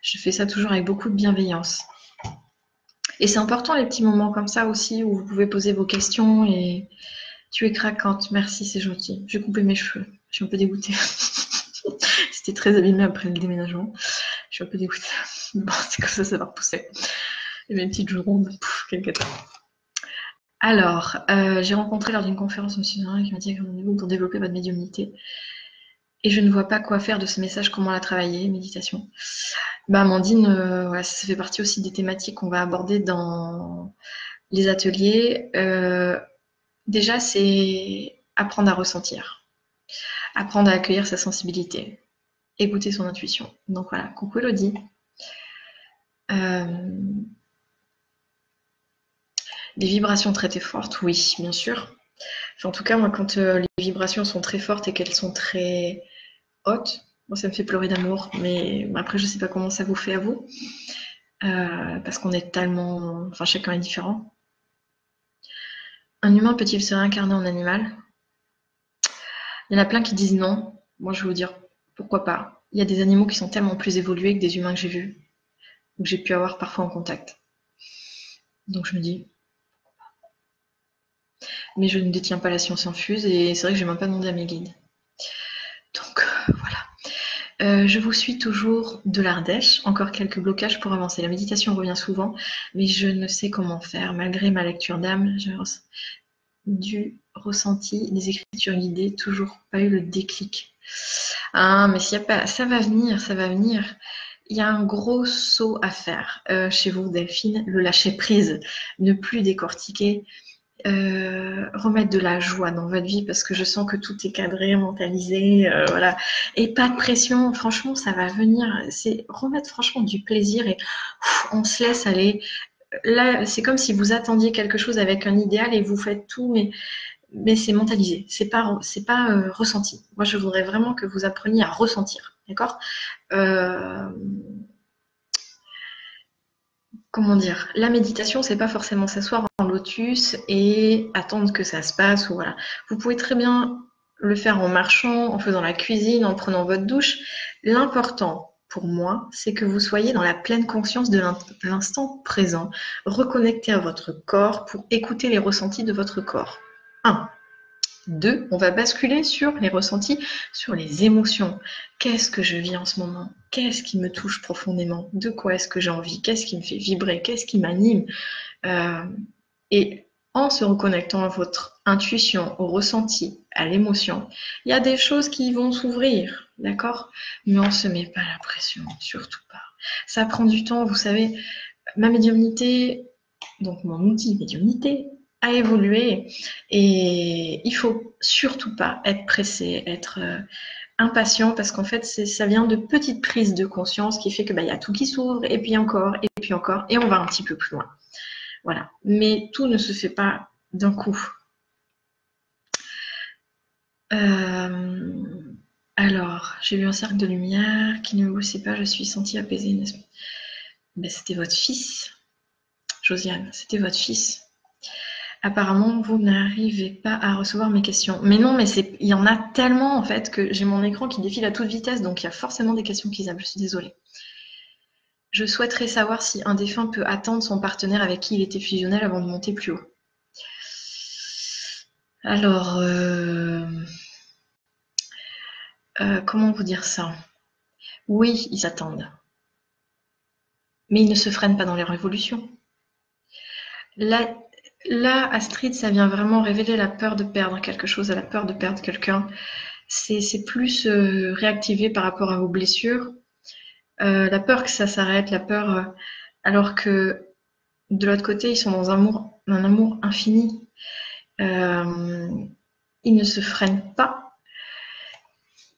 Je fais ça toujours avec beaucoup de bienveillance. Et c'est important les petits moments comme ça aussi où vous pouvez poser vos questions et tu es craquante. Merci, c'est gentil. J'ai coupé mes cheveux. Je suis un peu dégoûtée. C'était très abîmé après le déménagement. Je suis un peu dégoûtée. Bon, c'est comme ça, ça va repousser. Mes petites joues rondes. Pouf, quel Alors, euh, j'ai rencontré lors d'une conférence monsieur qui m'a dit comment pour développer votre médiumnité. Et je ne vois pas quoi faire de ce message, comment la travailler, méditation. Bah, Amandine, euh, ça fait partie aussi des thématiques qu'on va aborder dans les ateliers. Euh, déjà, c'est apprendre à ressentir, apprendre à accueillir sa sensibilité, écouter son intuition. Donc voilà, coucou Elodie. Euh, des vibrations très, fortes, oui, bien sûr. en tout cas, moi, quand les vibrations sont très fortes et qu'elles sont très hautes, moi, ça me fait pleurer d'amour, mais après, je sais pas comment ça vous fait à vous. Euh, parce qu'on est tellement. Enfin, chacun est différent. Un humain peut-il se réincarner en animal? Il y en a plein qui disent non. Moi, je vais vous dire pourquoi pas. Il y a des animaux qui sont tellement plus évolués que des humains que j'ai vus, ou que j'ai pu avoir parfois en contact. Donc, je me dis. Mais je ne détiens pas la science infuse et c'est vrai que je n'ai même pas demandé à mes guides. Donc, euh, voilà. Euh, je vous suis toujours de l'Ardèche. Encore quelques blocages pour avancer. La méditation revient souvent, mais je ne sais comment faire. Malgré ma lecture d'âme, j'ai du ressenti, des écritures guidées, toujours pas eu le déclic. Ah, mais s'il a pas, ça va venir, ça va venir. Il y a un gros saut à faire euh, chez vous, Delphine, le lâcher prise, ne plus décortiquer, euh, remettre de la joie dans votre vie parce que je sens que tout est cadré, mentalisé, euh, voilà. Et pas de pression, franchement, ça va venir. C'est remettre franchement du plaisir et on se laisse aller. Là, c'est comme si vous attendiez quelque chose avec un idéal et vous faites tout, mais mais c'est mentalisé, c'est pas c'est pas euh, ressenti. Moi, je voudrais vraiment que vous appreniez à ressentir, d'accord? Comment dire, la méditation, c'est pas forcément s'asseoir en lotus et attendre que ça se passe voilà. Vous pouvez très bien le faire en marchant, en faisant la cuisine, en prenant votre douche. L'important pour moi, c'est que vous soyez dans la pleine conscience de l'instant présent, reconnecté à votre corps pour écouter les ressentis de votre corps. 1. Deux, on va basculer sur les ressentis, sur les émotions. Qu'est-ce que je vis en ce moment? Qu'est-ce qui me touche profondément? De quoi est-ce que j'ai envie? Qu'est-ce qui me fait vibrer? Qu'est-ce qui m'anime? Euh, Et en se reconnectant à votre intuition, au ressenti, à l'émotion, il y a des choses qui vont s'ouvrir, d'accord? Mais on ne se met pas la pression, surtout pas. Ça prend du temps, vous savez. Ma médiumnité, donc mon outil médiumnité, a évolué et il faut surtout pas être pressé, être euh, impatient parce qu'en fait ça vient de petites prises de conscience qui fait que bah, il y a tout qui s'ouvre et puis encore et puis encore et on va un petit peu plus loin. Voilà. Mais tout ne se fait pas d'un coup. Euh, alors, j'ai vu un cercle de lumière qui ne me pas, je suis sentie apaisée. Ben, c'était votre fils, Josiane, c'était votre fils. Apparemment, vous n'arrivez pas à recevoir mes questions. Mais non, mais il y en a tellement en fait que j'ai mon écran qui défile à toute vitesse, donc il y a forcément des questions qui zappent. Je suis désolée. Je souhaiterais savoir si un défunt peut attendre son partenaire avec qui il était fusionnel avant de monter plus haut. Alors, euh, euh, comment vous dire ça? Oui, ils attendent. Mais ils ne se freinent pas dans leur évolution. Là, Là, Astrid, ça vient vraiment révéler la peur de perdre quelque chose, la peur de perdre quelqu'un. C'est plus euh, réactivé par rapport à vos blessures. Euh, la peur que ça s'arrête, la peur, euh, alors que de l'autre côté, ils sont dans un amour, un amour infini. ils ne se freinent pas.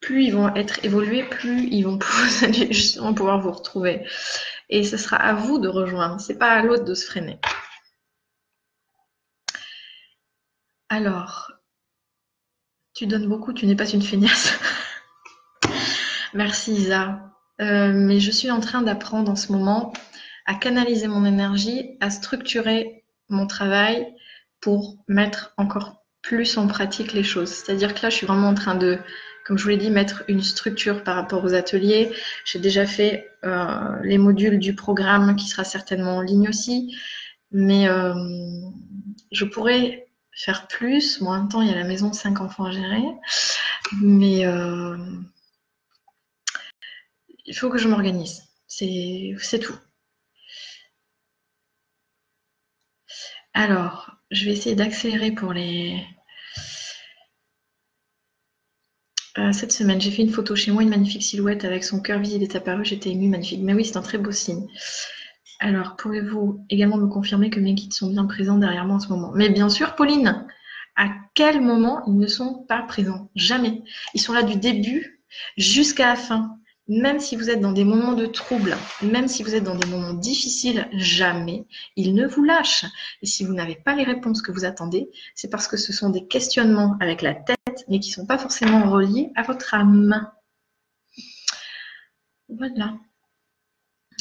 Plus ils vont être évolués, plus ils vont justement pouvoir vous retrouver. Et ce sera à vous de rejoindre. C'est pas à l'autre de se freiner. Alors, tu donnes beaucoup, tu n'es pas une feignasse. Merci Isa. Euh, mais je suis en train d'apprendre en ce moment à canaliser mon énergie, à structurer mon travail pour mettre encore plus en pratique les choses. C'est-à-dire que là, je suis vraiment en train de comme je vous l'ai dit, mettre une structure par rapport aux ateliers. J'ai déjà fait euh, les modules du programme qui sera certainement en ligne aussi. Mais euh, je pourrais faire plus. Moi, en temps, il y a la maison cinq enfants à gérer. Mais euh, il faut que je m'organise. C'est tout. Alors, je vais essayer d'accélérer pour les... Euh, cette semaine, j'ai fait une photo chez moi, une magnifique silhouette avec son cœur visible est apparu, j'étais émue, magnifique. Mais oui, c'est un très beau signe. Alors, pouvez-vous également me confirmer que mes guides sont bien présents derrière moi en ce moment? Mais bien sûr, Pauline, à quel moment ils ne sont pas présents? Jamais. Ils sont là du début jusqu'à la fin même si vous êtes dans des moments de trouble, même si vous êtes dans des moments difficiles, jamais ils ne vous lâchent. Et si vous n'avez pas les réponses que vous attendez, c'est parce que ce sont des questionnements avec la tête, mais qui ne sont pas forcément reliés à votre âme. Voilà.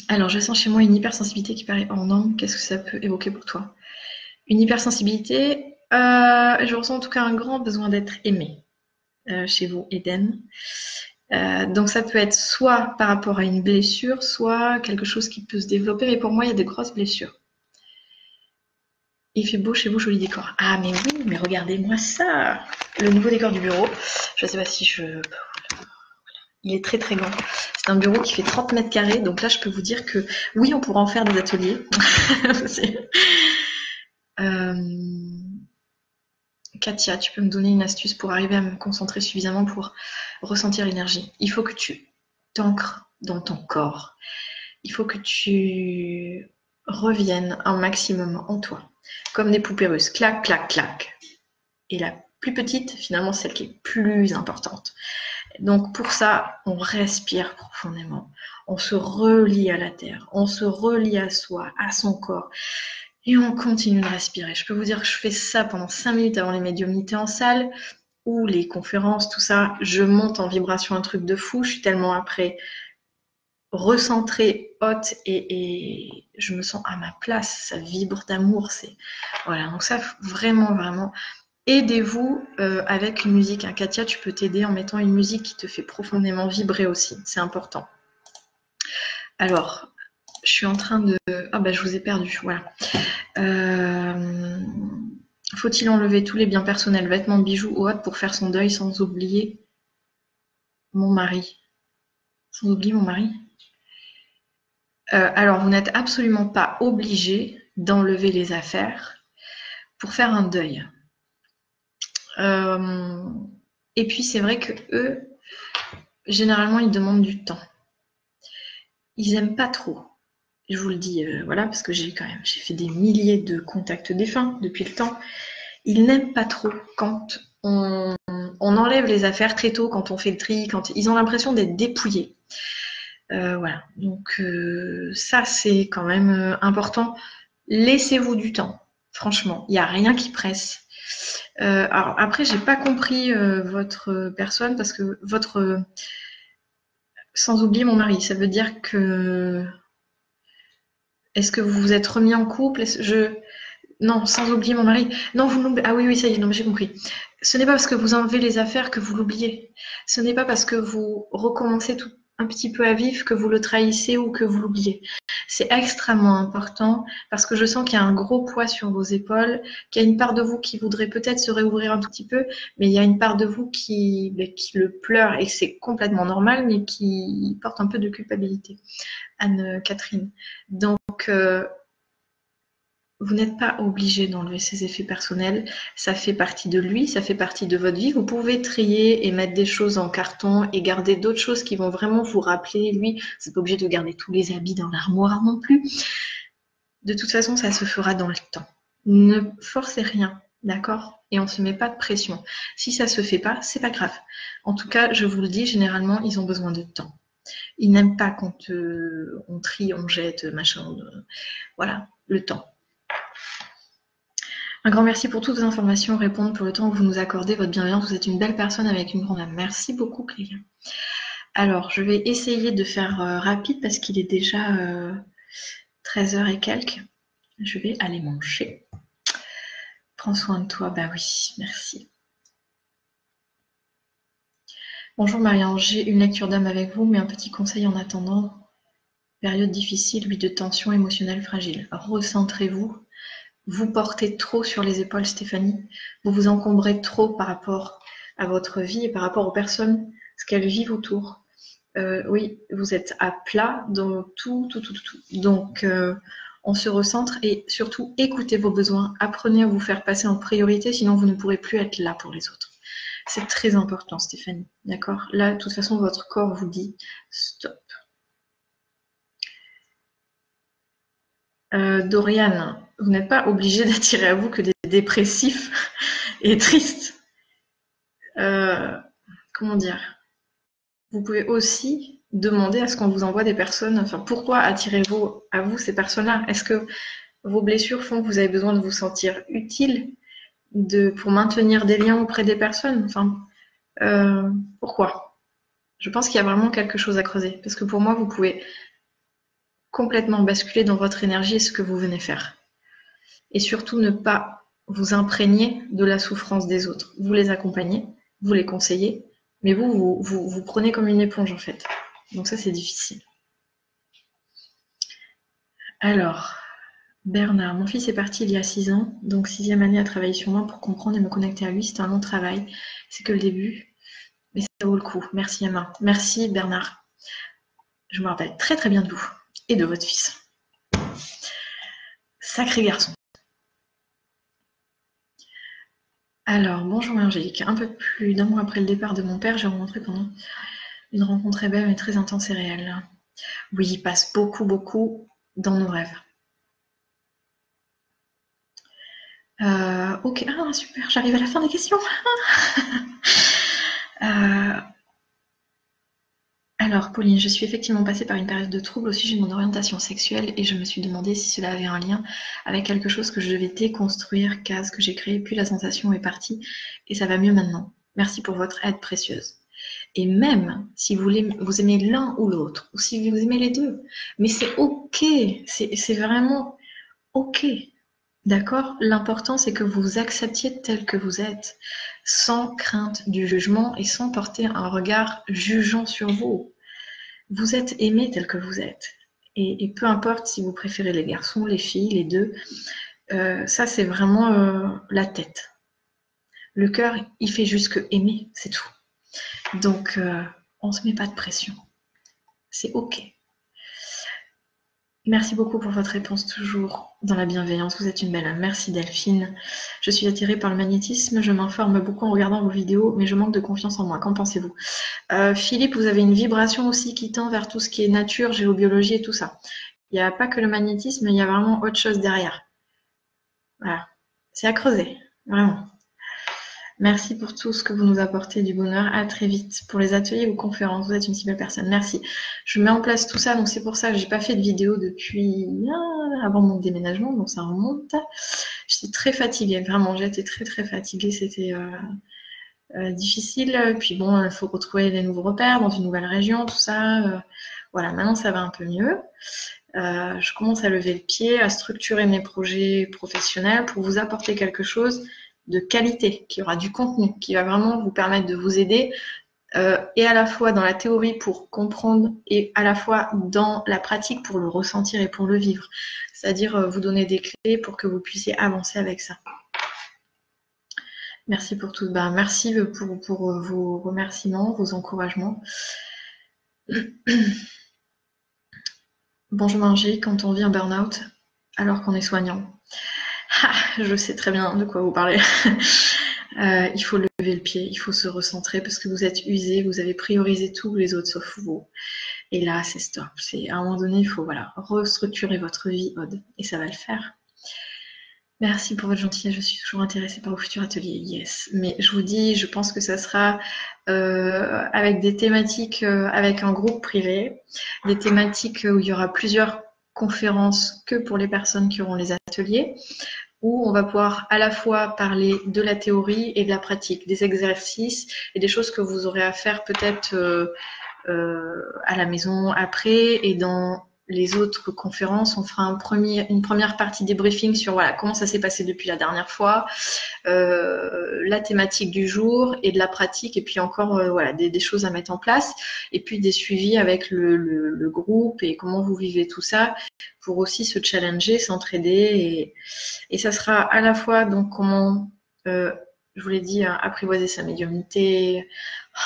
Alors, je sens chez moi une hypersensibilité qui paraît en norme. Qu'est-ce que ça peut évoquer pour toi? Une hypersensibilité, euh, je ressens en tout cas un grand besoin d'être aimé euh, chez vous, Eden. Euh, donc ça peut être soit par rapport à une blessure, soit quelque chose qui peut se développer. Mais pour moi, il y a des grosses blessures. Il fait beau chez vous, joli décor. Ah mais oui, mais regardez-moi ça Le nouveau décor du bureau. Je ne sais pas si je... Il est très très grand. C'est un bureau qui fait 30 mètres carrés. Donc là, je peux vous dire que oui, on pourra en faire des ateliers. euh... Katia, tu peux me donner une astuce pour arriver à me concentrer suffisamment pour ressentir l'énergie. Il faut que tu t'ancres dans ton corps. Il faut que tu reviennes un maximum en toi. Comme des poupées russes. Clac, clac, clac. Et la plus petite, finalement, celle qui est plus importante. Donc pour ça, on respire profondément. On se relie à la terre. On se relie à soi, à son corps. Et on continue de respirer. Je peux vous dire que je fais ça pendant 5 minutes avant les médiumnités en salle ou les conférences, tout ça. Je monte en vibration un truc de fou. Je suis tellement après recentrée, haute et, je me sens à ma place. Ça vibre d'amour. Voilà. Donc ça, vraiment, vraiment. Aidez-vous euh, avec une musique. Un Katia, tu peux t'aider en mettant une musique qui te fait profondément vibrer aussi. C'est important. Alors, je suis en train de. Ah bah je vous ai perdu, voilà. Euh, faut-il enlever tous les biens personnels, vêtements, bijoux ou autres pour faire son deuil sans oublier mon mari? Sans oublier mon mari? Euh, Alors, vous n'êtes absolument pas obligé d'enlever les affaires pour faire un deuil. Euh, et puis, c'est vrai que eux, généralement, ils demandent du temps. Ils n'aiment pas trop je vous le dis, euh, voilà, parce que j'ai quand même, j'ai fait des milliers de contacts défunts depuis le temps. Ils n'aiment pas trop quand on, enlève les affaires très tôt, quand on fait le tri, quand ils ont l'impression d'être dépouillés. Euh, voilà, donc ça c'est quand même important. Laissez-vous du temps, franchement, il n'y a rien qui presse. Alors après, j'ai pas compris votre personne parce que votre, sans oublier mon mari, ça veut dire que est-ce que vous vous êtes remis en couple? Non, sans oublier mon mari. Non, vous l'oubliez. Ah oui, oui, ça y est, non, j'ai compris. Ce n'est pas parce que vous enlevez les affaires que vous l'oubliez. Ce n'est pas parce que vous recommencez tout un petit peu à vivre que vous le trahissez ou que vous l'oubliez. C'est extrêmement important parce que je sens qu'il y a un gros poids sur vos épaules, qu'il y a une part de vous qui voudrait peut-être se réouvrir un petit peu, mais il y a une part de vous qui, qui le pleure et c'est complètement normal, mais qui porte un peu de culpabilité. Anne-Catherine. Donc, euh, vous n'êtes pas obligé d'enlever ces effets personnels. Ça fait partie de lui, ça fait partie de votre vie. Vous pouvez trier et mettre des choses en carton et garder d'autres choses qui vont vraiment vous rappeler lui. Vous n'êtes pas obligé de garder tous les habits dans l'armoire non plus. De toute façon, ça se fera dans le temps. Ne forcez rien, d'accord? Et on ne se met pas de pression. Si ça se fait pas, c'est pas grave. En tout cas, je vous le dis, généralement, ils ont besoin de temps. Ils n'aiment pas quand euh, on trie, on jette, machin. Euh, voilà, le temps. Un grand merci pour toutes vos informations, répondre pour le temps que vous nous accordez, votre bienveillance. Vous êtes une belle personne avec une grande âme. Merci beaucoup, Clélia. Alors, je vais essayer de faire euh, rapide parce qu'il est déjà 13h et quelques. Je vais aller manger. Prends soin de toi. Bah oui, merci. Bonjour Marianne, j'ai une lecture d'âme avec vous, mais un petit conseil en attendant. Période difficile, oui, de tension émotionnelle fragile. Recentrez-vous. Vous portez trop sur les épaules, Stéphanie. Vous vous encombrez trop par rapport à votre vie et par rapport aux personnes, ce qu'elles vivent autour. Euh, oui, vous êtes à plat dans tout, tout, tout, tout. Donc, euh, on se recentre et surtout écoutez vos besoins. Apprenez à vous faire passer en priorité, sinon vous ne pourrez plus être là pour les autres. C'est très important, Stéphanie. D'accord? Là, de toute façon, votre corps vous dit stop. Euh, Dorian, vous n'êtes pas obligé d'attirer à vous que des dépressifs et tristes. comment dire? Vous pouvez aussi demander à ce qu'on vous envoie des personnes. Enfin, pourquoi attirez-vous à vous ces personnes-là? Est-ce que vos blessures font que vous avez besoin de vous sentir utile de, pour maintenir des liens auprès des personnes? Enfin, euh, pourquoi? Je pense qu'il y a vraiment quelque chose à creuser. Parce que pour moi, vous pouvez complètement basculer dans votre énergie et ce que vous venez faire. Et surtout, ne pas vous imprégner de la souffrance des autres. Vous les accompagnez, vous les conseillez, mais vous, vous, prenez comme une éponge en fait. Donc ça, c'est difficile. Alors, Bernard, mon fils est parti il y a six ans, donc sixième année à travailler sur moi pour comprendre et me connecter à lui. C'est un long travail. C'est que le début, mais ça vaut le coup. Merci Emma. Merci Bernard. Je me rappelle très très bien de vous et de votre fils. Sacré garçon. Alors, bonjour Angélique. Un peu plus d'un mois après le départ de mon père, j'ai rencontré pendant une rencontre très belle mais très intense et réelle. Oui, il passe beaucoup, beaucoup dans nos rêves. Euh, ok, ah, super, j'arrive à la fin des questions. euh, alors, Pauline, je suis effectivement passée par une période de trouble au sujet de mon orientation sexuelle et je me suis demandé si cela avait un lien avec quelque chose que je devais déconstruire, case que j'ai créé, puis la sensation est partie et ça va mieux maintenant. Merci pour votre aide précieuse. Et même si vous, vous aimez l'un ou l'autre, ou si vous aimez les deux, mais c'est ok, c'est vraiment ok. D'accord? L'important, c'est que vous acceptiez tel que vous êtes, sans crainte du jugement et sans porter un regard jugeant sur vous. Vous êtes aimé tel que vous êtes. Et, peu importe si vous préférez les garçons, les filles, les deux, euh, ça c'est vraiment euh, la tête. Le cœur, il fait juste que aimer, c'est tout. Donc, euh, on ne se met pas de pression. C'est OK. Merci beaucoup pour votre réponse, toujours dans la bienveillance. Vous êtes une belle âme. Merci Delphine. Je suis attirée par le magnétisme. Je m'informe beaucoup en regardant vos vidéos, mais je manque de confiance en moi. Qu'en pensez-vous? Euh, Philippe, vous avez une vibration aussi qui tend vers tout ce qui est nature, géobiologie et tout ça. Il n'y a pas que le magnétisme, il y a vraiment autre chose derrière. Voilà. C'est à creuser, vraiment. Merci pour tout ce que vous nous apportez du bonheur. À très vite pour les ateliers ou conférences. Vous êtes une si belle personne. Merci. Je mets en place tout ça, donc c'est pour ça que j'ai pas fait de vidéo depuis ah, avant mon déménagement, donc ça remonte. J'étais très fatiguée, vraiment. J'étais très très fatiguée. C'était euh, euh, difficile. Puis bon, il faut retrouver des nouveaux repères dans une nouvelle région, tout ça. Euh, voilà, maintenant ça va un peu mieux. je commence à lever le pied, à structurer mes projets professionnels pour vous apporter quelque chose de qualité, qui aura du contenu, qui va vraiment vous permettre de vous aider, euh, et à la fois dans la théorie pour comprendre, et à la fois dans la pratique pour le ressentir et pour le vivre. C'est-à-dire euh, vous donner des clés pour que vous puissiez avancer avec ça. Merci pour tout. Ben, merci pour, pour vos remerciements, vos encouragements. Bonjour Margie, quand on vit un burn-out alors qu'on est soignant, ah, je sais très bien de quoi vous parlez. Euh, il faut lever le pied, il faut se recentrer parce que vous êtes usé, vous avez priorisé tous les autres sauf vous. Et là, c'est stop. C'est à un moment donné, il faut voilà restructurer votre vie, Aude, et ça va le faire. Merci pour votre gentillesse. Je suis toujours intéressée par vos futurs ateliers. Yes. Mais je vous dis, je pense que ça sera euh, avec des thématiques, euh, avec un groupe privé, des thématiques où il y aura plusieurs conférences que pour les personnes qui auront les ateliers, où on va pouvoir à la fois parler de la théorie et de la pratique, des exercices et des choses que vous aurez à faire peut-être euh, euh, à la maison après et dans les autres conférences, on fera un premier, une première partie des briefings sur voilà comment ça s'est passé depuis la dernière fois, euh, la thématique du jour et de la pratique, et puis encore euh, voilà des, choses à mettre en place, et puis des suivis avec le, groupe et comment vous vivez tout ça pour aussi se challenger, s'entraider, et, et ça sera à la fois donc comment je vous l'ai dit, hein, apprivoiser sa médiumnité.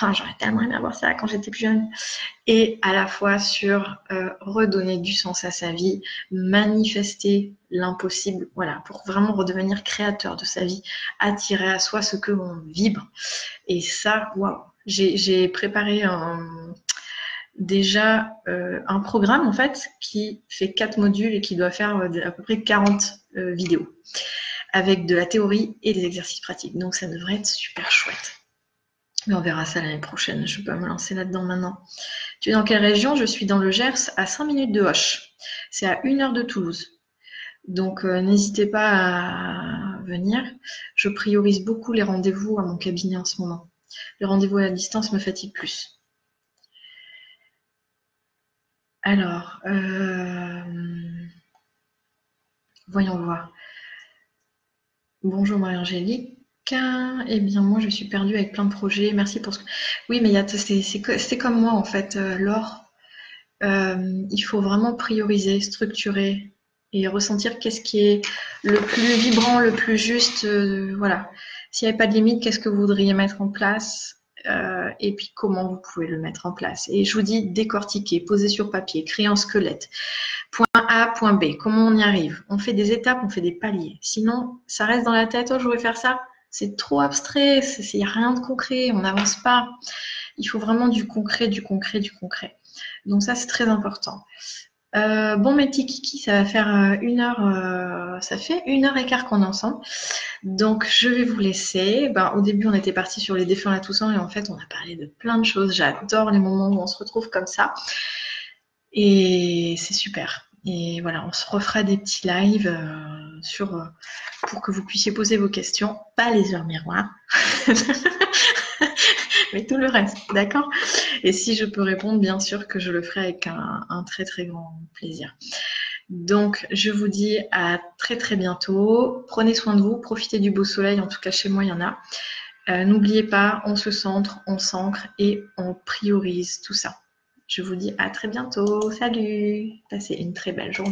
Ah, j'aurais tellement aimé avoir ça quand j'étais plus jeune. Et à la fois sur euh, redonner du sens à sa vie, manifester l'impossible, voilà, pour vraiment redevenir créateur de sa vie, attirer à soi ce que l'on vibre. Et ça, waouh, j'ai préparé déjà euh, un programme en fait qui fait quatre modules et qui doit faire euh, à peu près 40 vidéos avec de la théorie et des exercices pratiques. Donc ça devrait être super chouette. Mais on verra ça l'année prochaine. Je peux pas me lancer là-dedans maintenant. Tu es dans quelle région? Je suis dans le Gers, à 5 minutes de Hoche. C'est à 1 heure de Toulouse. Donc euh, n'hésitez pas à venir. Je priorise beaucoup les rendez-vous à mon cabinet en ce moment. Le rendez-vous à distance me fatigue plus. Alors, euh, voyons voir. Bonjour Marie-Angélique. Eh bien, moi, je suis perdue avec plein de projets. Merci pour ce. Oui, mais c'est comme moi, en fait, euh, Laure. Euh, il faut vraiment prioriser, structurer et ressentir qu'est-ce qui est le plus vibrant, le plus juste. Euh, voilà. S'il n'y avait pas de limite, qu'est-ce que vous voudriez mettre en place et puis comment vous pouvez le mettre en place? Et je vous dis décortiquer, poser sur papier, créer en squelette. Point A, point B. Comment on y arrive? On fait des étapes, on fait des paliers. Sinon, ça reste dans la tête. Oh, je voudrais faire ça. C'est trop abstrait. Il n'y a rien de concret. On n'avance pas. Il faut vraiment du concret, du concret, du concret. Donc ça, c'est très important. Euh, bon, mes petits kiki, ça va faire euh, une heure, euh, ça fait une heure et quart qu'on est ensemble. Donc, je vais vous laisser. Ben, au début, on était parti sur les défis à Toussaint et en fait, on a parlé de plein de choses. J'adore les moments où on se retrouve comme ça. Et c'est super. Et voilà, on se refera des petits lives euh, sur, euh, pour que vous puissiez poser vos questions, pas les heures miroirs, mais tout le reste, d'accord? Et si je peux répondre, bien sûr que je le ferai avec un, très très grand plaisir. Donc, je vous dis à très très bientôt. Prenez soin de vous, profitez du beau soleil, en tout cas chez moi il y en a. Euh, N'oubliez pas, on se centre, on s'ancre et on priorise tout ça. Je vous dis à très bientôt. Salut Passez une très belle journée.